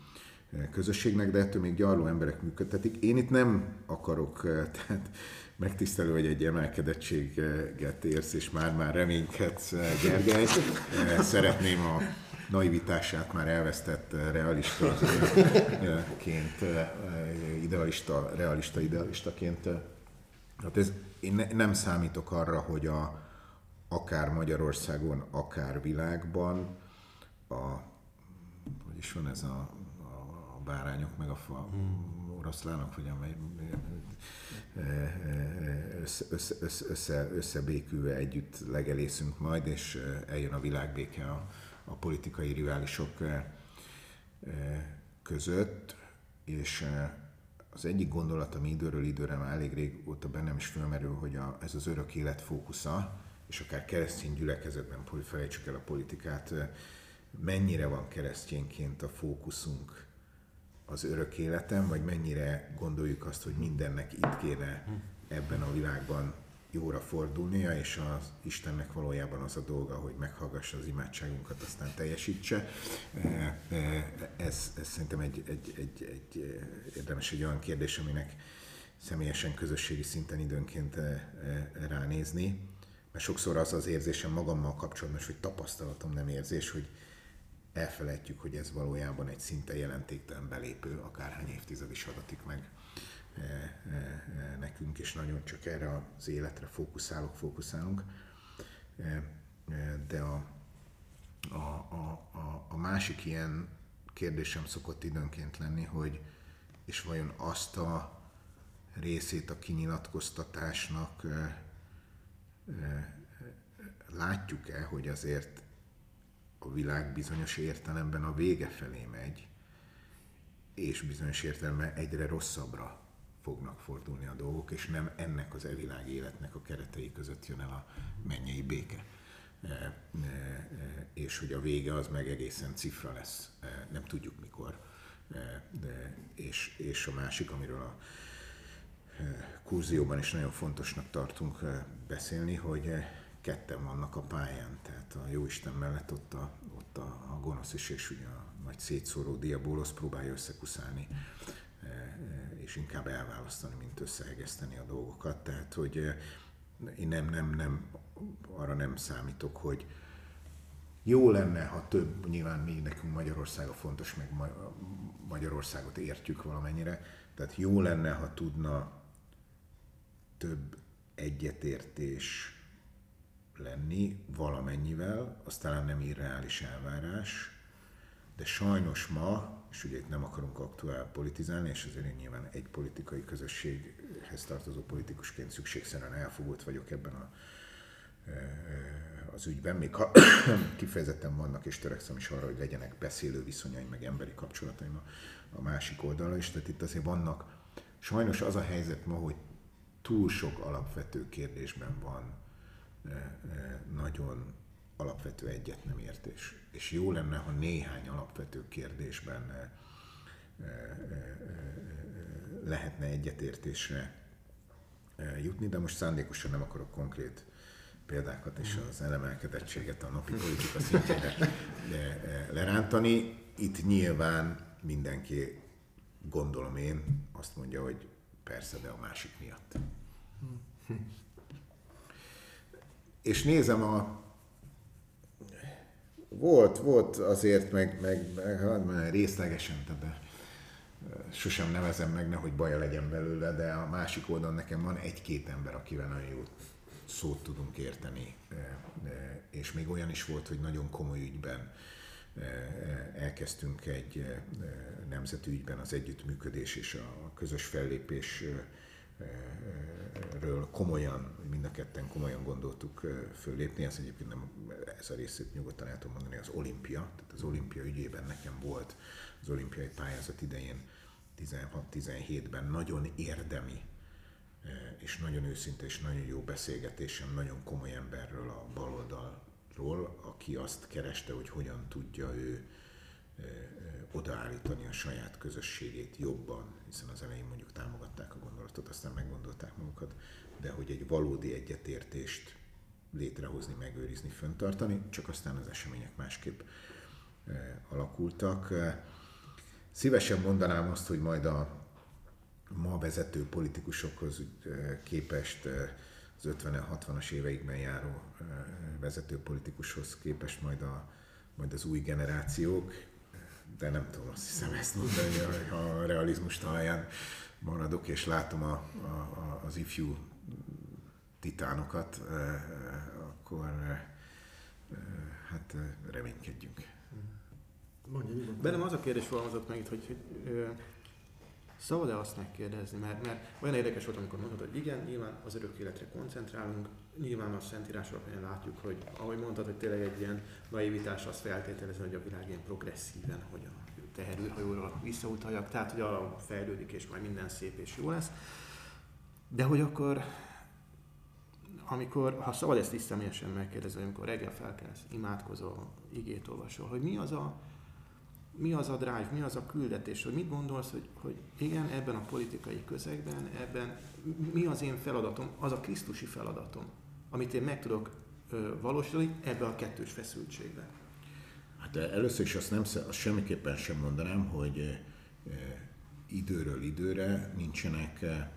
közösségnek, de ettől még gyarló emberek működtetik. Én itt nem akarok, tehát megtisztelő, hogy egy emelkedettséget érsz, és már-már reménykedsz, Gergely. Szeretném a naivitását már elvesztett realistaként, idealista, realista idealistaként. Hát ez, én nem számítok arra, hogy a, akár Magyarországon, akár világban a, hogy is van ez a bárányok, meg a fa, hmm. oroszlánok, vagy össze, össze, össze, összebékülve együtt legelészünk majd, és eljön a világbéke a, a politikai riválisok között, és az egyik gondolat, ami időről időre már elég régóta bennem is fölmerül, hogy a, ez az örök élet fókusza, és akár keresztény gyülekezetben, felejtsük el a politikát, mennyire van keresztényként a fókuszunk az örök életem, vagy mennyire gondoljuk azt, hogy mindennek itt kéne ebben a világban jóra fordulnia, és az Istennek valójában az a dolga, hogy meghallgassa az imádságunkat, aztán teljesítse. Ez, ez szerintem egy, egy, egy, egy érdemes egy olyan kérdés, aminek személyesen, közösségi szinten időnként ránézni. Mert sokszor az az érzésem magammal kapcsolatban, hogy tapasztalatom nem érzés, hogy elfelejtjük, hogy ez valójában egy szinte jelentéktelen belépő, akárhány évtized is adatik meg e, e, e, nekünk, és nagyon csak erre az életre fókuszálok, fókuszálunk. De a, a, a, a, a másik ilyen kérdésem szokott időnként lenni, hogy és vajon azt a részét a kinyilatkoztatásnak látjuk-e, hogy azért a világ bizonyos értelemben a vége felé megy, és bizonyos értelemben egyre rosszabbra fognak fordulni a dolgok, és nem ennek az evilág életnek a keretei között jön el a mennyei béke. E, e, e, és hogy a vége az meg egészen cifra lesz, nem tudjuk mikor. De, és, és a másik, amiről a kurzióban is nagyon fontosnak tartunk beszélni, hogy ketten vannak a pályán, tehát a Jóisten mellett ott a, ott a, a gonosz is, és ugye a nagy szétszóró diabolosz próbálja összekuszálni, e, e, és inkább elválasztani, mint összehegeszteni a dolgokat. Tehát, hogy e, én nem, nem, nem, arra nem számítok, hogy jó lenne, ha több, nyilván mi nekünk Magyarország a fontos, meg Magyarországot értjük valamennyire, tehát jó lenne, ha tudna több egyetértés lenni valamennyivel, az talán nem irreális elvárás, de sajnos ma, és ugye itt nem akarunk aktuál politizálni, és azért én nyilván egy politikai közösséghez tartozó politikusként szükségszerűen elfogult vagyok ebben a, az ügyben, még ha kifejezetten vannak, és törekszem is arra, hogy legyenek beszélő viszonyaim, meg emberi kapcsolataim a, a másik oldalra is, tehát itt azért vannak, sajnos az a helyzet ma, hogy túl sok alapvető kérdésben van nagyon alapvető egyet nem értés. És jó lenne, ha néhány alapvető kérdésben lehetne egyetértésre jutni, de most szándékosan nem akarok konkrét példákat és az elemelkedettséget a napi politika szintjére lerántani. Itt nyilván mindenki, gondolom én, azt mondja, hogy persze, de a másik miatt. És nézem a volt, volt azért, meg, meg, meg, meg részlegesen, tehát sosem nevezem meg, nehogy baja legyen belőle, de a másik oldalon nekem van egy-két ember, akivel nagyon jó szót tudunk érteni. És még olyan is volt, hogy nagyon komoly ügyben elkezdtünk egy nemzetügyben az együttműködés és a közös fellépés ről komolyan, mind a ketten komolyan gondoltuk föllépni, ez egyébként nem, ez a részét nyugodtan el tudom mondani, az olimpia, tehát az olimpia ügyében nekem volt az olimpiai pályázat idején 16-17-ben nagyon érdemi és nagyon őszinte és nagyon jó beszélgetésem nagyon komoly emberről a baloldalról, aki azt kereste, hogy hogyan tudja ő odaállítani a saját közösségét jobban, hiszen az elején mondjuk támogatták a gondolatot, aztán meggondolták magukat, de hogy egy valódi egyetértést létrehozni, megőrizni, föntartani, csak aztán az események másképp alakultak. szívesen mondanám azt, hogy majd a ma vezető politikusokhoz képest az 50-60-as éveikben járó vezető politikushoz képest majd, a, majd az új generációk, de nem tudom, azt hiszem ezt mondani, ha a realizmus talaján maradok, és látom a, a, az ifjú titánokat, akkor hát reménykedjünk. Bennem az a kérdés fogalmazott meg itt, hogy, hogy Szabad-e azt megkérdezni? Mert, mert olyan érdekes volt, amikor mondtad, hogy igen, nyilván az örök életre koncentrálunk, nyilván a Szentírás alapján látjuk, hogy ahogy mondtad, hogy tényleg egy ilyen naivitás azt feltételező, hogy a világ ilyen progresszíven, hogy a teherőhajóra visszautaljak, tehát hogy arra fejlődik, és majd minden szép és jó lesz. De hogy akkor, amikor, ha szabad ezt is személyesen megkérdezni, amikor reggel felkelsz, imádkozol, igét olvasol, hogy mi az a, mi az a drive, mi az a küldetés, hogy mit gondolsz, hogy, hogy igen, ebben a politikai közegben, ebben mi az én feladatom, az a Krisztusi feladatom, amit én meg tudok valósítani ebbe a kettős feszültségbe. Hát először is azt, nem, azt semmiképpen sem mondanám, hogy e, időről időre nincsenek e, e,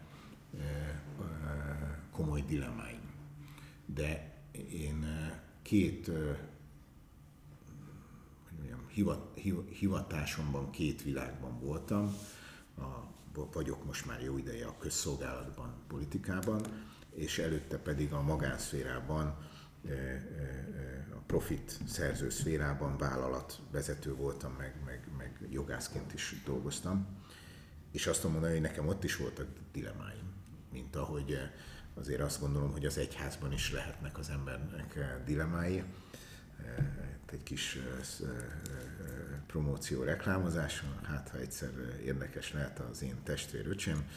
komoly dilemmáim. De én két hivatásomban két világban voltam. A, vagyok most már jó ideje a közszolgálatban, politikában, és előtte pedig a magánszférában, profit szerző szférában vállalatvezető voltam, meg, meg, meg jogászként is dolgoztam. És azt mondani, hogy nekem ott is voltak dilemáim, mint ahogy azért azt gondolom, hogy az egyházban is lehetnek az embernek dilemmái egy kis promóció, reklámozás, hát ha egyszer érdekes lehet az én testvéröcsém,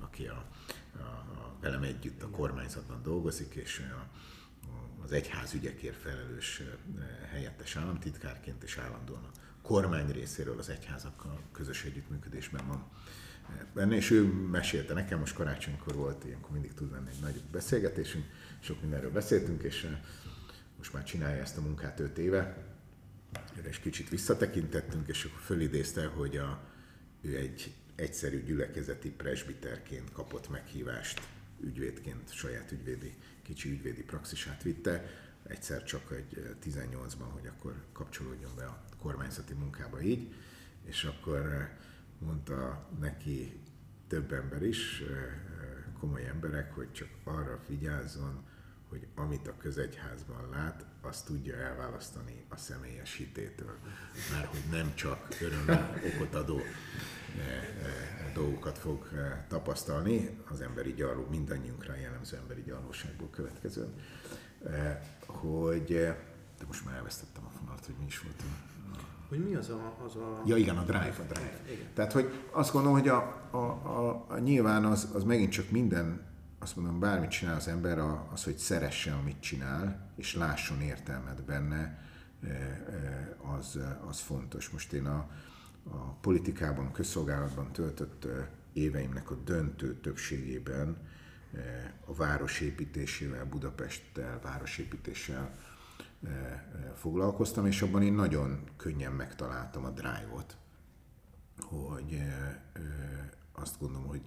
aki a, a, a, velem együtt a kormányzatban dolgozik, és a, az egyházügyekért felelős helyettes államtitkárként és állandóan a kormány részéről az egyházakkal közös együttműködésben van benne, és ő mesélte nekem, most karácsonykor volt, ilyenkor mindig tud lenni egy nagy beszélgetésünk, sok mindenről beszéltünk, és most már csinálja ezt a munkát 5 éve, és kicsit visszatekintettünk, és akkor fölidézte, hogy a, ő egy egyszerű gyülekezeti presbiterként kapott meghívást ügyvédként, saját ügyvédi, kicsi ügyvédi praxisát vitte, egyszer csak egy 18-ban, hogy akkor kapcsolódjon be a kormányzati munkába így, és akkor mondta neki több ember is, komoly emberek, hogy csak arra figyelzon, hogy amit a közegyházban lát, azt tudja elválasztani a személyes hitétől. Már hogy nem csak örömmel okot adó eh, eh, dolgokat fog eh, tapasztalni, az emberi gyarló, mindannyiunkra jellemző emberi gyarlóságból következően, hogy, de most már elvesztettem a fonalat, hogy mi is volt hogy mi az a, az a... Ja igen, a drive, a drive. Igen. Tehát, hogy azt gondolom, hogy a, a, a, a nyilván az, az megint csak minden azt mondom, bármit csinál az ember, az, hogy szeresse, amit csinál, és lásson értelmet benne, az, az fontos. Most én a, a politikában, közszolgálatban töltött éveimnek a döntő többségében a városépítésével, Budapesttel, városépítéssel foglalkoztam, és abban én nagyon könnyen megtaláltam a drive-ot, hogy azt gondolom, hogy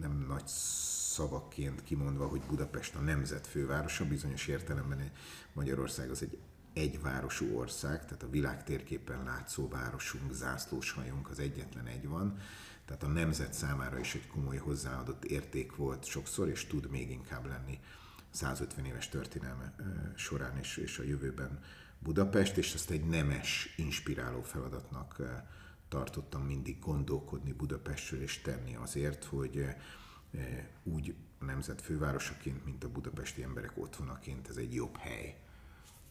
nem nagy szavaként kimondva, hogy Budapest a nemzet fővárosa, bizonyos értelemben Magyarország az egy egyvárosú ország, tehát a világ térképen látszó városunk, zászlós hajunk az egyetlen egy van, tehát a nemzet számára is egy komoly hozzáadott érték volt sokszor, és tud még inkább lenni 150 éves történelme során és, és a jövőben Budapest, és ezt egy nemes, inspiráló feladatnak tartottam mindig gondolkodni Budapestről és tenni azért, hogy E, úgy a nemzet fővárosaként, mint a budapesti emberek otthonaként ez egy jobb hely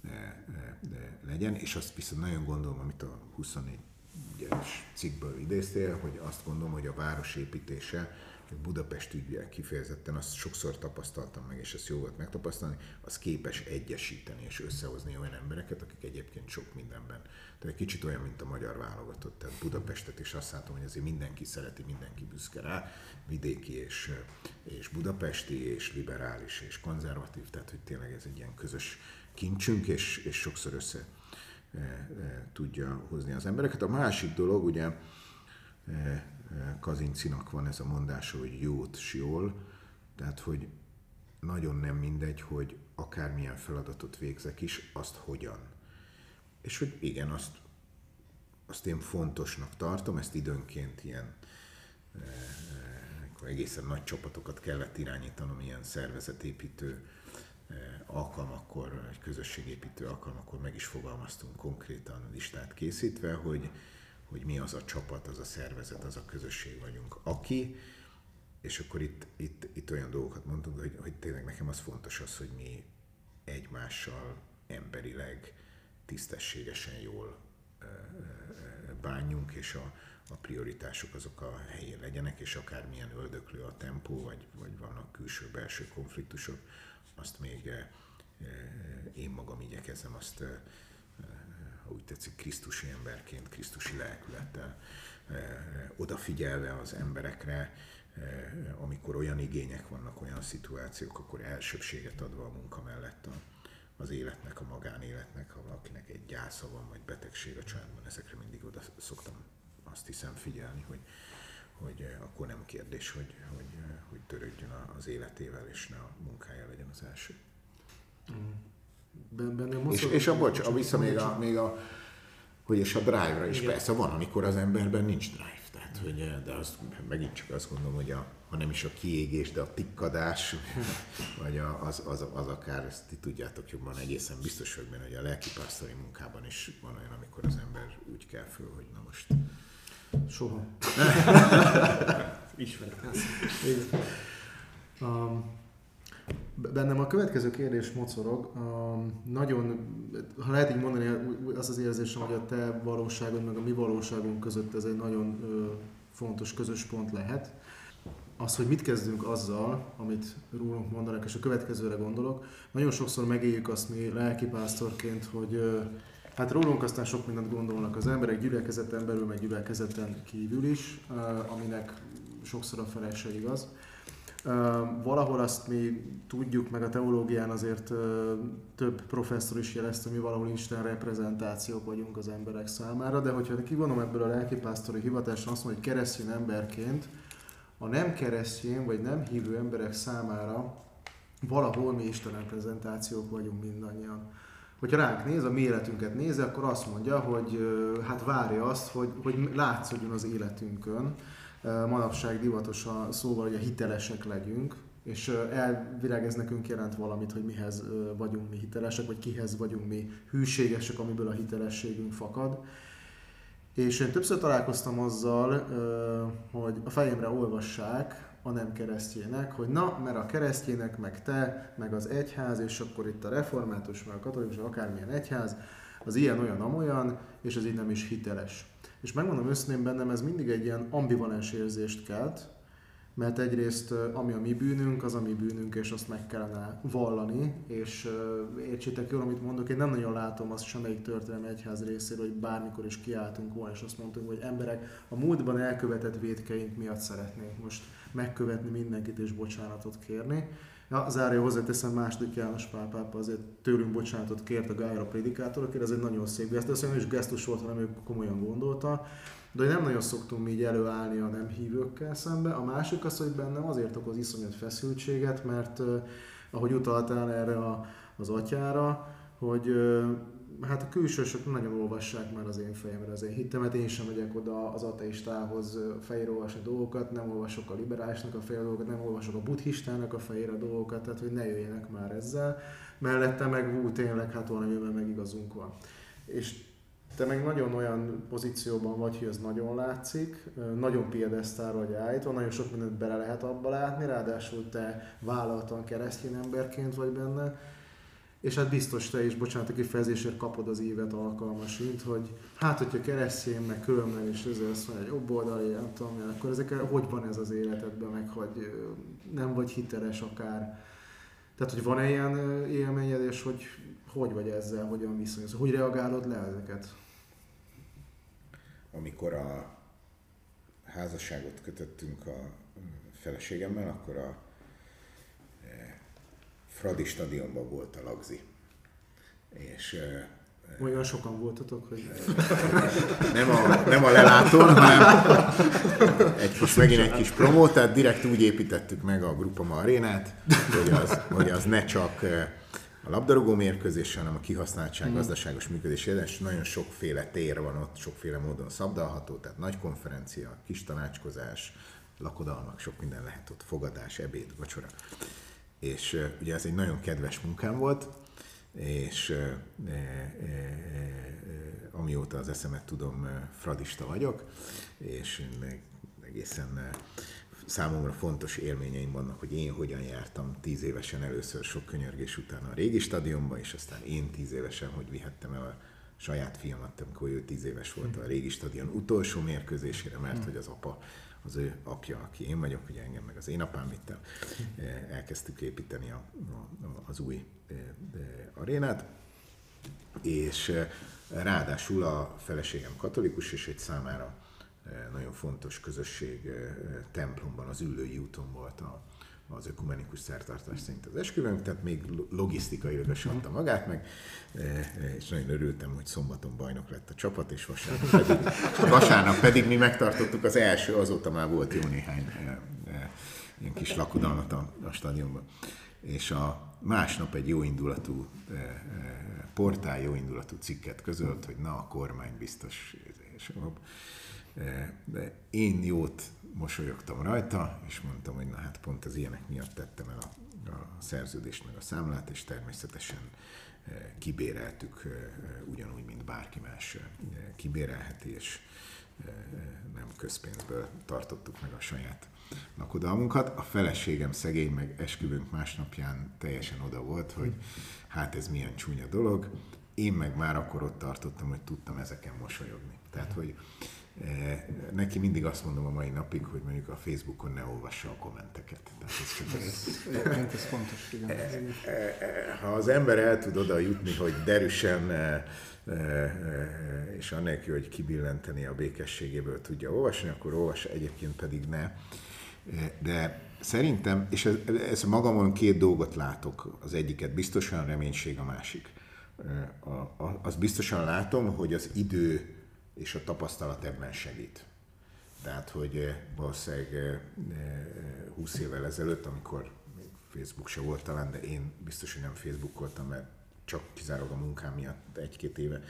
e, e, legyen, és azt viszont nagyon gondolom, amit a 24-es cikkből idéztél, hogy azt gondolom, hogy a város építése Budapest ügyel kifejezetten, azt sokszor tapasztaltam meg, és ezt jó volt megtapasztalni, az képes egyesíteni és összehozni olyan embereket, akik egyébként sok mindenben. Tehát egy kicsit olyan, mint a magyar válogatott, tehát Budapestet is azt látom, hogy azért mindenki szereti, mindenki büszke rá, vidéki és, és budapesti, és liberális és konzervatív, tehát hogy tényleg ez egy ilyen közös kincsünk, és, és sokszor össze tudja hozni az embereket. A másik dolog, ugye Kazincinak van ez a mondása, hogy jót siol, tehát hogy nagyon nem mindegy, hogy akármilyen feladatot végzek is, azt hogyan. És hogy igen, azt, azt én fontosnak tartom, ezt időnként ilyen akkor egészen nagy csapatokat kellett irányítanom ilyen szervezetépítő alkalmakkor, egy közösségépítő alkalmakkor meg is fogalmaztunk konkrétan listát készítve, hogy, hogy mi az a csapat, az a szervezet, az a közösség vagyunk, aki, és akkor itt, itt, itt olyan dolgokat mondtunk, hogy, hogy tényleg nekem az fontos az, hogy mi egymással emberileg tisztességesen jól bánjunk, és a, a prioritások azok a helyén legyenek, és akármilyen öldöklő a tempó, vagy, vagy vannak külső-belső konfliktusok, azt még én magam igyekezem azt, úgy tetszik, Krisztusi emberként, Krisztusi lelkülettel odafigyelve az emberekre, amikor olyan igények vannak, olyan szituációk, akkor elsőbséget adva a munka mellett a, az életnek, a magánéletnek, ha valakinek egy gyásza van, vagy betegség a családban, ezekre mindig oda szoktam azt hiszem figyelni, hogy, hogy akkor nem kérdés, hogy, hogy, hogy törődjön az életével, és ne a munkája legyen az első. Benne és, és a bocs, a vissza még a, még a, hogy és a drive-ra is Igen. persze van, amikor az emberben nincs drive. Tehát, hogy, de az, megint csak azt gondolom, hogy a, ha nem is a kiégés, de a tikkadás, vagy a, az, az, az, akár, ezt ti tudjátok jobban, egészen biztos vagyok benne, hogy a lelkipásztori munkában is van olyan, amikor az ember úgy kell föl, hogy na most... Soha. Ismerem. Um, bennem a következő kérdés mocorog. Nagyon, ha lehet így mondani, az az érzésem, hogy a te valóságod meg a mi valóságunk között ez egy nagyon fontos közös pont lehet az, hogy mit kezdünk azzal, amit rólunk mondanak, és a következőre gondolok, nagyon sokszor megéljük azt mi lelkipásztorként, hogy hát rólunk aztán sok mindent gondolnak az emberek, gyülekezeten belül, meg gyülekezeten kívül is, aminek sokszor a fele se igaz. Valahol azt mi tudjuk, meg a teológián azért több professzor is jelezte, mi valahol Isten reprezentációk vagyunk az emberek számára, de hogyha kivonom ebből a lelkipásztori hivatáson azt mondom, hogy keresztény emberként, a nem keresztény vagy nem hívő emberek számára valahol mi Isten reprezentációk vagyunk mindannyian. Hogyha ránk néz, a mi életünket nézi, akkor azt mondja, hogy hát várja azt, hogy, hogy látszódjon az életünkön. Manapság divatos a szóval, hogy a hitelesek legyünk, és elvileg ez nekünk jelent valamit, hogy mihez vagyunk mi hitelesek, vagy kihez vagyunk mi hűségesek, amiből a hitelességünk fakad. És én többször találkoztam azzal, hogy a fejemre olvassák a nem keresztjének, hogy na, mert a keresztjének, meg te, meg az egyház, és akkor itt a református, meg a katolikus, akármilyen egyház, az ilyen, olyan, amolyan, és ez így nem is hiteles. És megmondom őszintén bennem, ez mindig egy ilyen ambivalens érzést kelt, mert egyrészt ami a mi bűnünk, az a mi bűnünk, és azt meg kellene vallani, és értsétek jól, amit mondok, én nem nagyon látom azt semmelyik történelmi egyház részéről, hogy bármikor is kiálltunk volna, és azt mondtunk, hogy emberek a múltban elkövetett védkeink miatt szeretnénk most megkövetni mindenkit és bocsánatot kérni. Ja, zárja hozzáteszem, második János Pál pápa azért tőlünk bocsánatot kért a Gájra prédikátorokért, ez egy nagyon szép gesztus, nem is gesztus volt, hanem ő komolyan gondolta de nem nagyon szoktunk így előállni a nem hívőkkel szembe. A másik az, hogy bennem azért okoz iszonyat feszültséget, mert ahogy utaltál erre a, az atyára, hogy hát a külsősök nagyon olvassák már az én fejemre az én hittemet, én sem megyek oda az ateistához fejére olvasni dolgokat, nem olvasok a liberálisnak a fejére dolgokat, nem olvasok a buddhistának a fejére dolgokat, tehát hogy ne jöjjenek már ezzel. Mellette meg hú, tényleg hát valamiben megigazunk van. És te meg nagyon olyan pozícióban vagy, hogy ez nagyon látszik, nagyon piedesztára vagy állítva, nagyon sok mindent bele lehet abba látni, ráadásul te vállaltan keresztény emberként vagy benne, és hát biztos te is, bocsánat, a kifejezésért kapod az évet alkalmasint, hogy hát, hogyha keresztény, meg különben is ezzel azt mondja, hogy jobb oldali, nem tudom, akkor ezek, hogy van ez az életedben, meg hogy nem vagy hiteles akár. Tehát, hogy van-e ilyen élményed, és hogy hogy vagy ezzel, hogyan viszonyulsz, hogy reagálod le ezeket? amikor a házasságot kötöttünk a feleségemmel, akkor a Fradi stadionban volt a lagzi. És Olyan sokan voltatok, hogy... Nem a, nem a lelátón, hanem egy kis, megint egy kis promó, tehát direkt úgy építettük meg a Grupama arénát, hogy az, hogy az ne csak a labdarúgó mérkőzés, hanem a kihasználtság, mm. gazdaságos működés és nagyon sokféle tér van ott, sokféle módon szabdalható, tehát nagy konferencia, kis tanácskozás, lakodalmak, sok minden lehet ott, fogadás, ebéd, vacsora. És ugye ez egy nagyon kedves munkám volt, és e, e, e, amióta az eszemet tudom, fradista vagyok, és egészen számomra fontos élményeim vannak, hogy én hogyan jártam tíz évesen először sok könyörgés után a régi stadionba, és aztán én tíz évesen, hogy vihettem el a saját fiamat, amikor ő tíz éves volt a régi stadion utolsó mérkőzésére, mert hogy az apa az ő apja, aki én vagyok, ugye engem meg az én apám vittem, elkezdtük építeni a, a, az új arénát, és ráadásul a feleségem katolikus, és egy számára nagyon fontos közösség templomban, az Üllői úton volt a, az ökumenikus szertartás szerint az esküvőnk, tehát még logisztikailag adta magát meg, és nagyon örültem, hogy szombaton bajnok lett a csapat, és vasárnap pedig, vasárnap pedig mi megtartottuk az első, azóta már volt jó néhány ilyen kis lakodalmat a, a stadionban. És a másnap egy jóindulatú portál, jóindulatú cikket közölt, hogy na a kormány biztos, és de én jót mosolyogtam rajta, és mondtam, hogy na hát pont az ilyenek miatt tettem el a, a szerződést meg a számlát, és természetesen e, kibéreltük e, ugyanúgy, mint bárki más e, kibérelheti, és nem közpénzből tartottuk meg a saját lakodalmunkat. A feleségem szegény, meg esküvőnk másnapján teljesen oda volt, hogy hát ez milyen csúnya dolog. Én meg már akkor ott tartottam, hogy tudtam ezeken mosolyogni. Tehát, hogy neki mindig azt mondom a mai napig, hogy mondjuk a Facebookon ne olvassa a kommenteket. Tehát ez csak ez, ez fontos, igen. Eh, eh, ha az ember el tud oda jutni, hogy derűsen és annélkül, hogy kibillenteni a békességéből tudja olvasni, akkor olvassa, egyébként pedig ne. De szerintem, és ez, ez magamon két dolgot látok, az egyiket biztosan reménység, a másik. A, a, azt biztosan látom, hogy az idő és a tapasztalat ebben segít. Tehát, hogy eh, valószínűleg 20 eh, eh, évvel ezelőtt, amikor Facebook se volt talán, de én biztos, hogy nem Facebookoltam, mert csak kizárólag a munkám miatt egy-két éve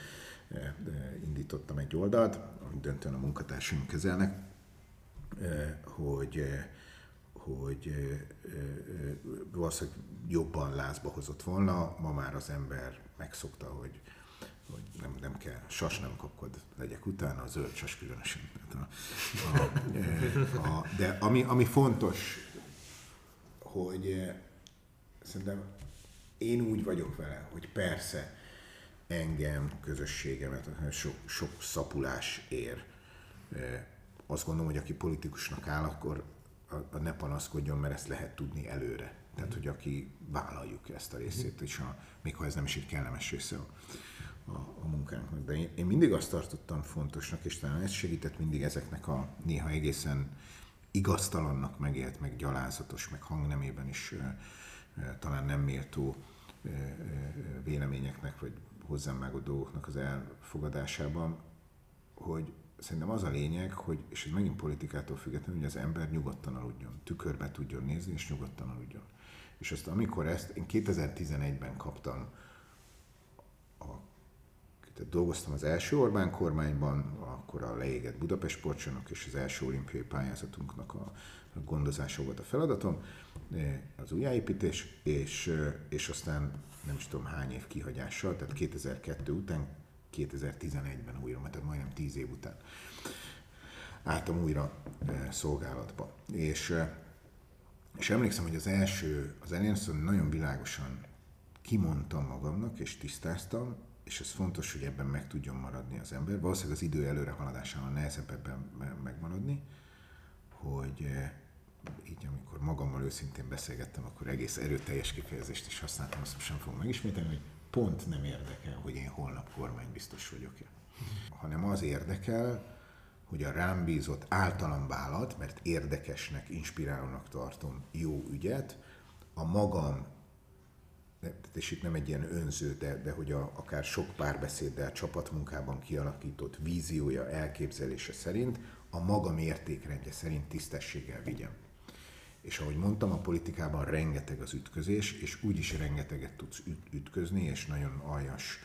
indítottam egy oldalt, amit döntően a munkatársaim kezelnek, hogy, hogy valószínűleg jobban lázba hozott volna. Ma már az ember megszokta, hogy hogy nem, nem kell, sas nem kapkod, legyek utána, a zöld sas különösen. A, a, a, de ami, ami fontos, hogy eh, szerintem én úgy vagyok vele, hogy persze engem, közösségemet, sok, sok szapulás ér. Eh, azt gondolom, hogy aki politikusnak áll, akkor a, a ne panaszkodjon, mert ezt lehet tudni előre. Tehát, hogy aki vállaljuk ezt a részét, és a, még ha ez nem is egy kellemes része a, a, munkánknak. De én, én mindig azt tartottam fontosnak, és talán ez segített mindig ezeknek a néha egészen igaztalannak megélt, meg gyalázatos, meg hangnemében is talán nem méltó véleményeknek, vagy hozzám vágó dolgoknak az elfogadásában, hogy szerintem az a lényeg, hogy, és ez megint politikától függetlenül, hogy az ember nyugodtan aludjon, tükörbe tudjon nézni, és nyugodtan aludjon. És azt amikor ezt, én 2011-ben kaptam tehát dolgoztam az első Orbán kormányban, akkor a leégett Budapest sportcsarnok és az első olimpiai pályázatunknak a gondozása volt a feladatom, e, az újjáépítés, és, e, és aztán nem is tudom hány év kihagyással, tehát 2002 után 2011-ben újra, mert majdnem 10 év után álltam újra e, szolgálatba. És, és emlékszem, hogy az első, az elején nagyon világosan kimondtam magamnak, és tisztáztam, és ez fontos, hogy ebben meg tudjon maradni az ember. Valószínűleg az idő előre haladásával nehezebb ebben megmaradni, hogy eh, így amikor magammal őszintén beszélgettem, akkor egész erőteljes kifejezést is használtam, azt sem fogom megismételni, hogy pont nem érdekel, hogy én holnap kormány biztos vagyok-e. Hanem az érdekel, hogy a rám bízott általam vállalt, mert érdekesnek, inspirálónak tartom jó ügyet, a magam és itt nem egy ilyen önző, de, de hogy a, akár sok párbeszéddel, csapatmunkában kialakított víziója, elképzelése szerint a maga mértékrendje szerint tisztességgel vigyen. És ahogy mondtam, a politikában rengeteg az ütközés, és úgyis rengeteget tudsz ütközni, és nagyon aljas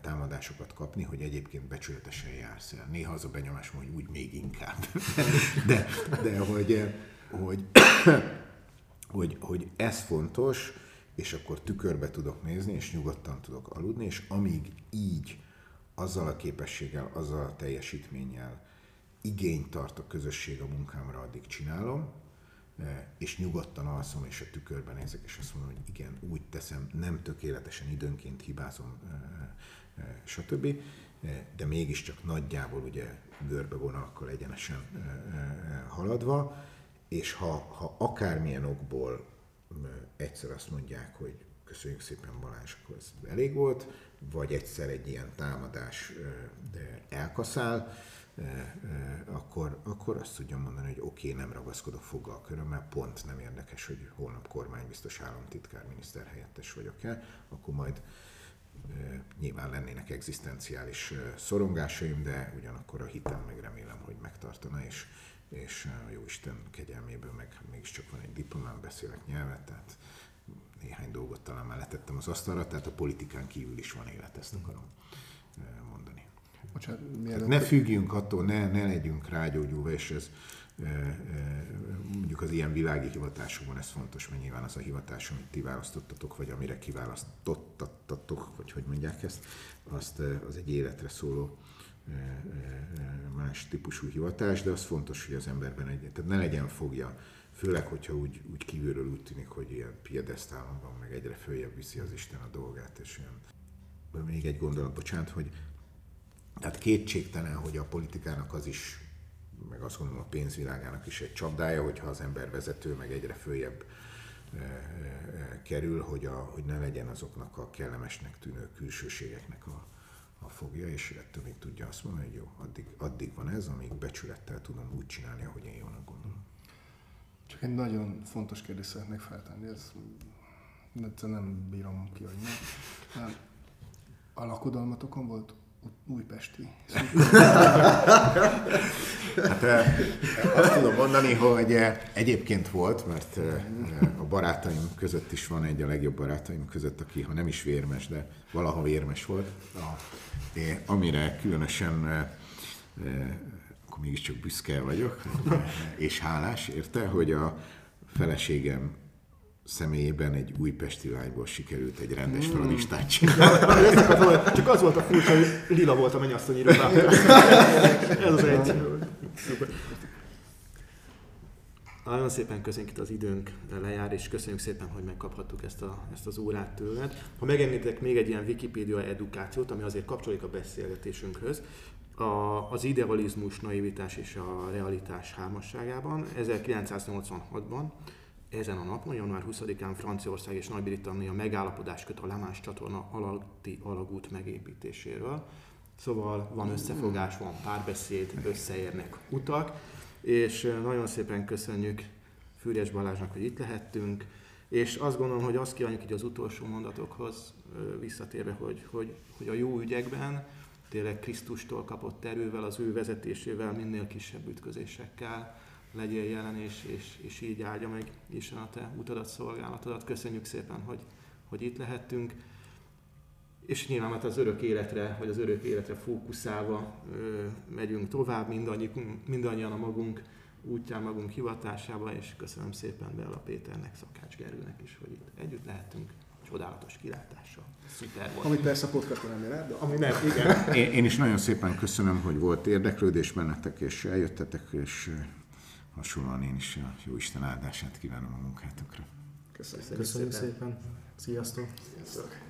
támadásokat kapni, hogy egyébként becsületesen jársz el. Néha az a benyomás, hogy úgy még inkább. De, de hogy, hogy, hogy, hogy ez fontos, és akkor tükörbe tudok nézni, és nyugodtan tudok aludni, és amíg így, azzal a képességgel, azzal a teljesítménnyel igényt tart a közösség a munkámra, addig csinálom, és nyugodtan alszom, és a tükörben nézek, és azt mondom, hogy igen, úgy teszem, nem tökéletesen időnként hibázom, stb. De mégiscsak nagyjából ugye görbe vonalakkal egyenesen haladva, és ha, ha akármilyen okból egyszer azt mondják, hogy köszönjük szépen Balázs, ez elég volt, vagy egyszer egy ilyen támadás elkaszál, akkor, akkor azt tudjam mondani, hogy oké, okay, nem ragaszkodok foggal a körömmel, pont nem érdekes, hogy holnap kormánybiztos államtitkár, miniszterhelyettes vagyok-e, akkor majd nyilván lennének egzisztenciális szorongásaim, de ugyanakkor a hitem meg remélem, hogy megtartana, és, és a Jóisten kegyelméből meg mégiscsak van egy diplomám, beszélek nyelvet, tehát néhány dolgot talán már letettem az asztalra, tehát a politikán kívül is van élet, ezt akarom mondani. Bocsánat, ne függjünk attól, ne, ne legyünk rágyógyulva, és ez mondjuk az ilyen világi hivatásokban ez fontos, mert nyilván az a hivatás, amit ti választottatok, vagy amire kiválasztottatok, vagy hogy mondják ezt, azt, az egy életre szóló más típusú hivatás, de az fontos, hogy az emberben egy, tehát ne legyen fogja, főleg, hogyha úgy, úgy kívülről úgy tűnik, hogy ilyen piedesztálon van, meg egyre följebb viszi az Isten a dolgát, és ilyen. Még egy gondolat, bocsánat, hogy tehát kétségtelen, hogy a politikának az is meg azt gondolom a pénzvilágának is egy csapdája, hogyha az ember vezető, meg egyre följebb kerül, hogy, a, hogy ne legyen azoknak a kellemesnek tűnő külsőségeknek a, a fogja, és ettől még tudja azt mondani, hogy jó, addig, addig van ez, amíg becsülettel tudom úgy csinálni, ahogy én jónak gondolom. Csak egy nagyon fontos kérdést szeretnék feltenni, ez nem bírom ki, hogy nem. A lakodalmatokon volt Újpesti. hát azt tudom mondani, hogy egyébként volt, mert a barátaim között is van egy a legjobb barátaim között, aki ha nem is vérmes, de valaha vérmes volt, amire különösen akkor mégiscsak büszke vagyok, és hálás érte, hogy a feleségem személyében egy újpesti lányból sikerült egy rendes mm. fradistát csinálni. Csak az volt a furcsa, hogy lila volt a mennyasszony irodában. Ez az egy. Nagyon szépen köszönjük itt az időnk lejár, és köszönjük szépen, hogy megkaphattuk ezt, a, ezt az órát tőled. Ha megengeditek még egy ilyen Wikipédia edukációt, ami azért kapcsolódik a beszélgetésünkhöz, a, az idealizmus, naivitás és a realitás hármasságában 1986-ban ezen a napon, január 20-án Franciaország és Nagy-Britannia megállapodás köt a Lamás csatorna alatti alagút megépítéséről. Szóval van összefogás, van párbeszéd, összeérnek utak, és nagyon szépen köszönjük Fűrjes Balázsnak, hogy itt lehettünk, és azt gondolom, hogy azt kívánjuk így az utolsó mondatokhoz visszatérve, hogy, hogy, hogy a jó ügyekben tényleg Krisztustól kapott erővel, az ő vezetésével, minél kisebb ütközésekkel legyél jelen, és, és, és így áldja meg Isten a te utadat, szolgálatodat. Köszönjük szépen, hogy, hogy itt lehettünk. És nyilván hát az örök életre, vagy az örök életre fókuszálva ö, megyünk tovább, mindannyi, mindannyian a magunk útján, magunk hivatásába, és köszönöm szépen Bella Péternek, Szakács Gerőnek is, hogy itt együtt lehetünk csodálatos kilátással. Szuper volt. Ami persze a podcaston nem ér de... Ami nem, igen. Én, én is nagyon szépen köszönöm, hogy volt érdeklődés bennetek, és eljöttetek, és hasonlóan én is a jó Isten áldását kívánom a munkátokra. Köszönjük, Köszönjük szépen. szépen. Sziasztok. Sziasztok.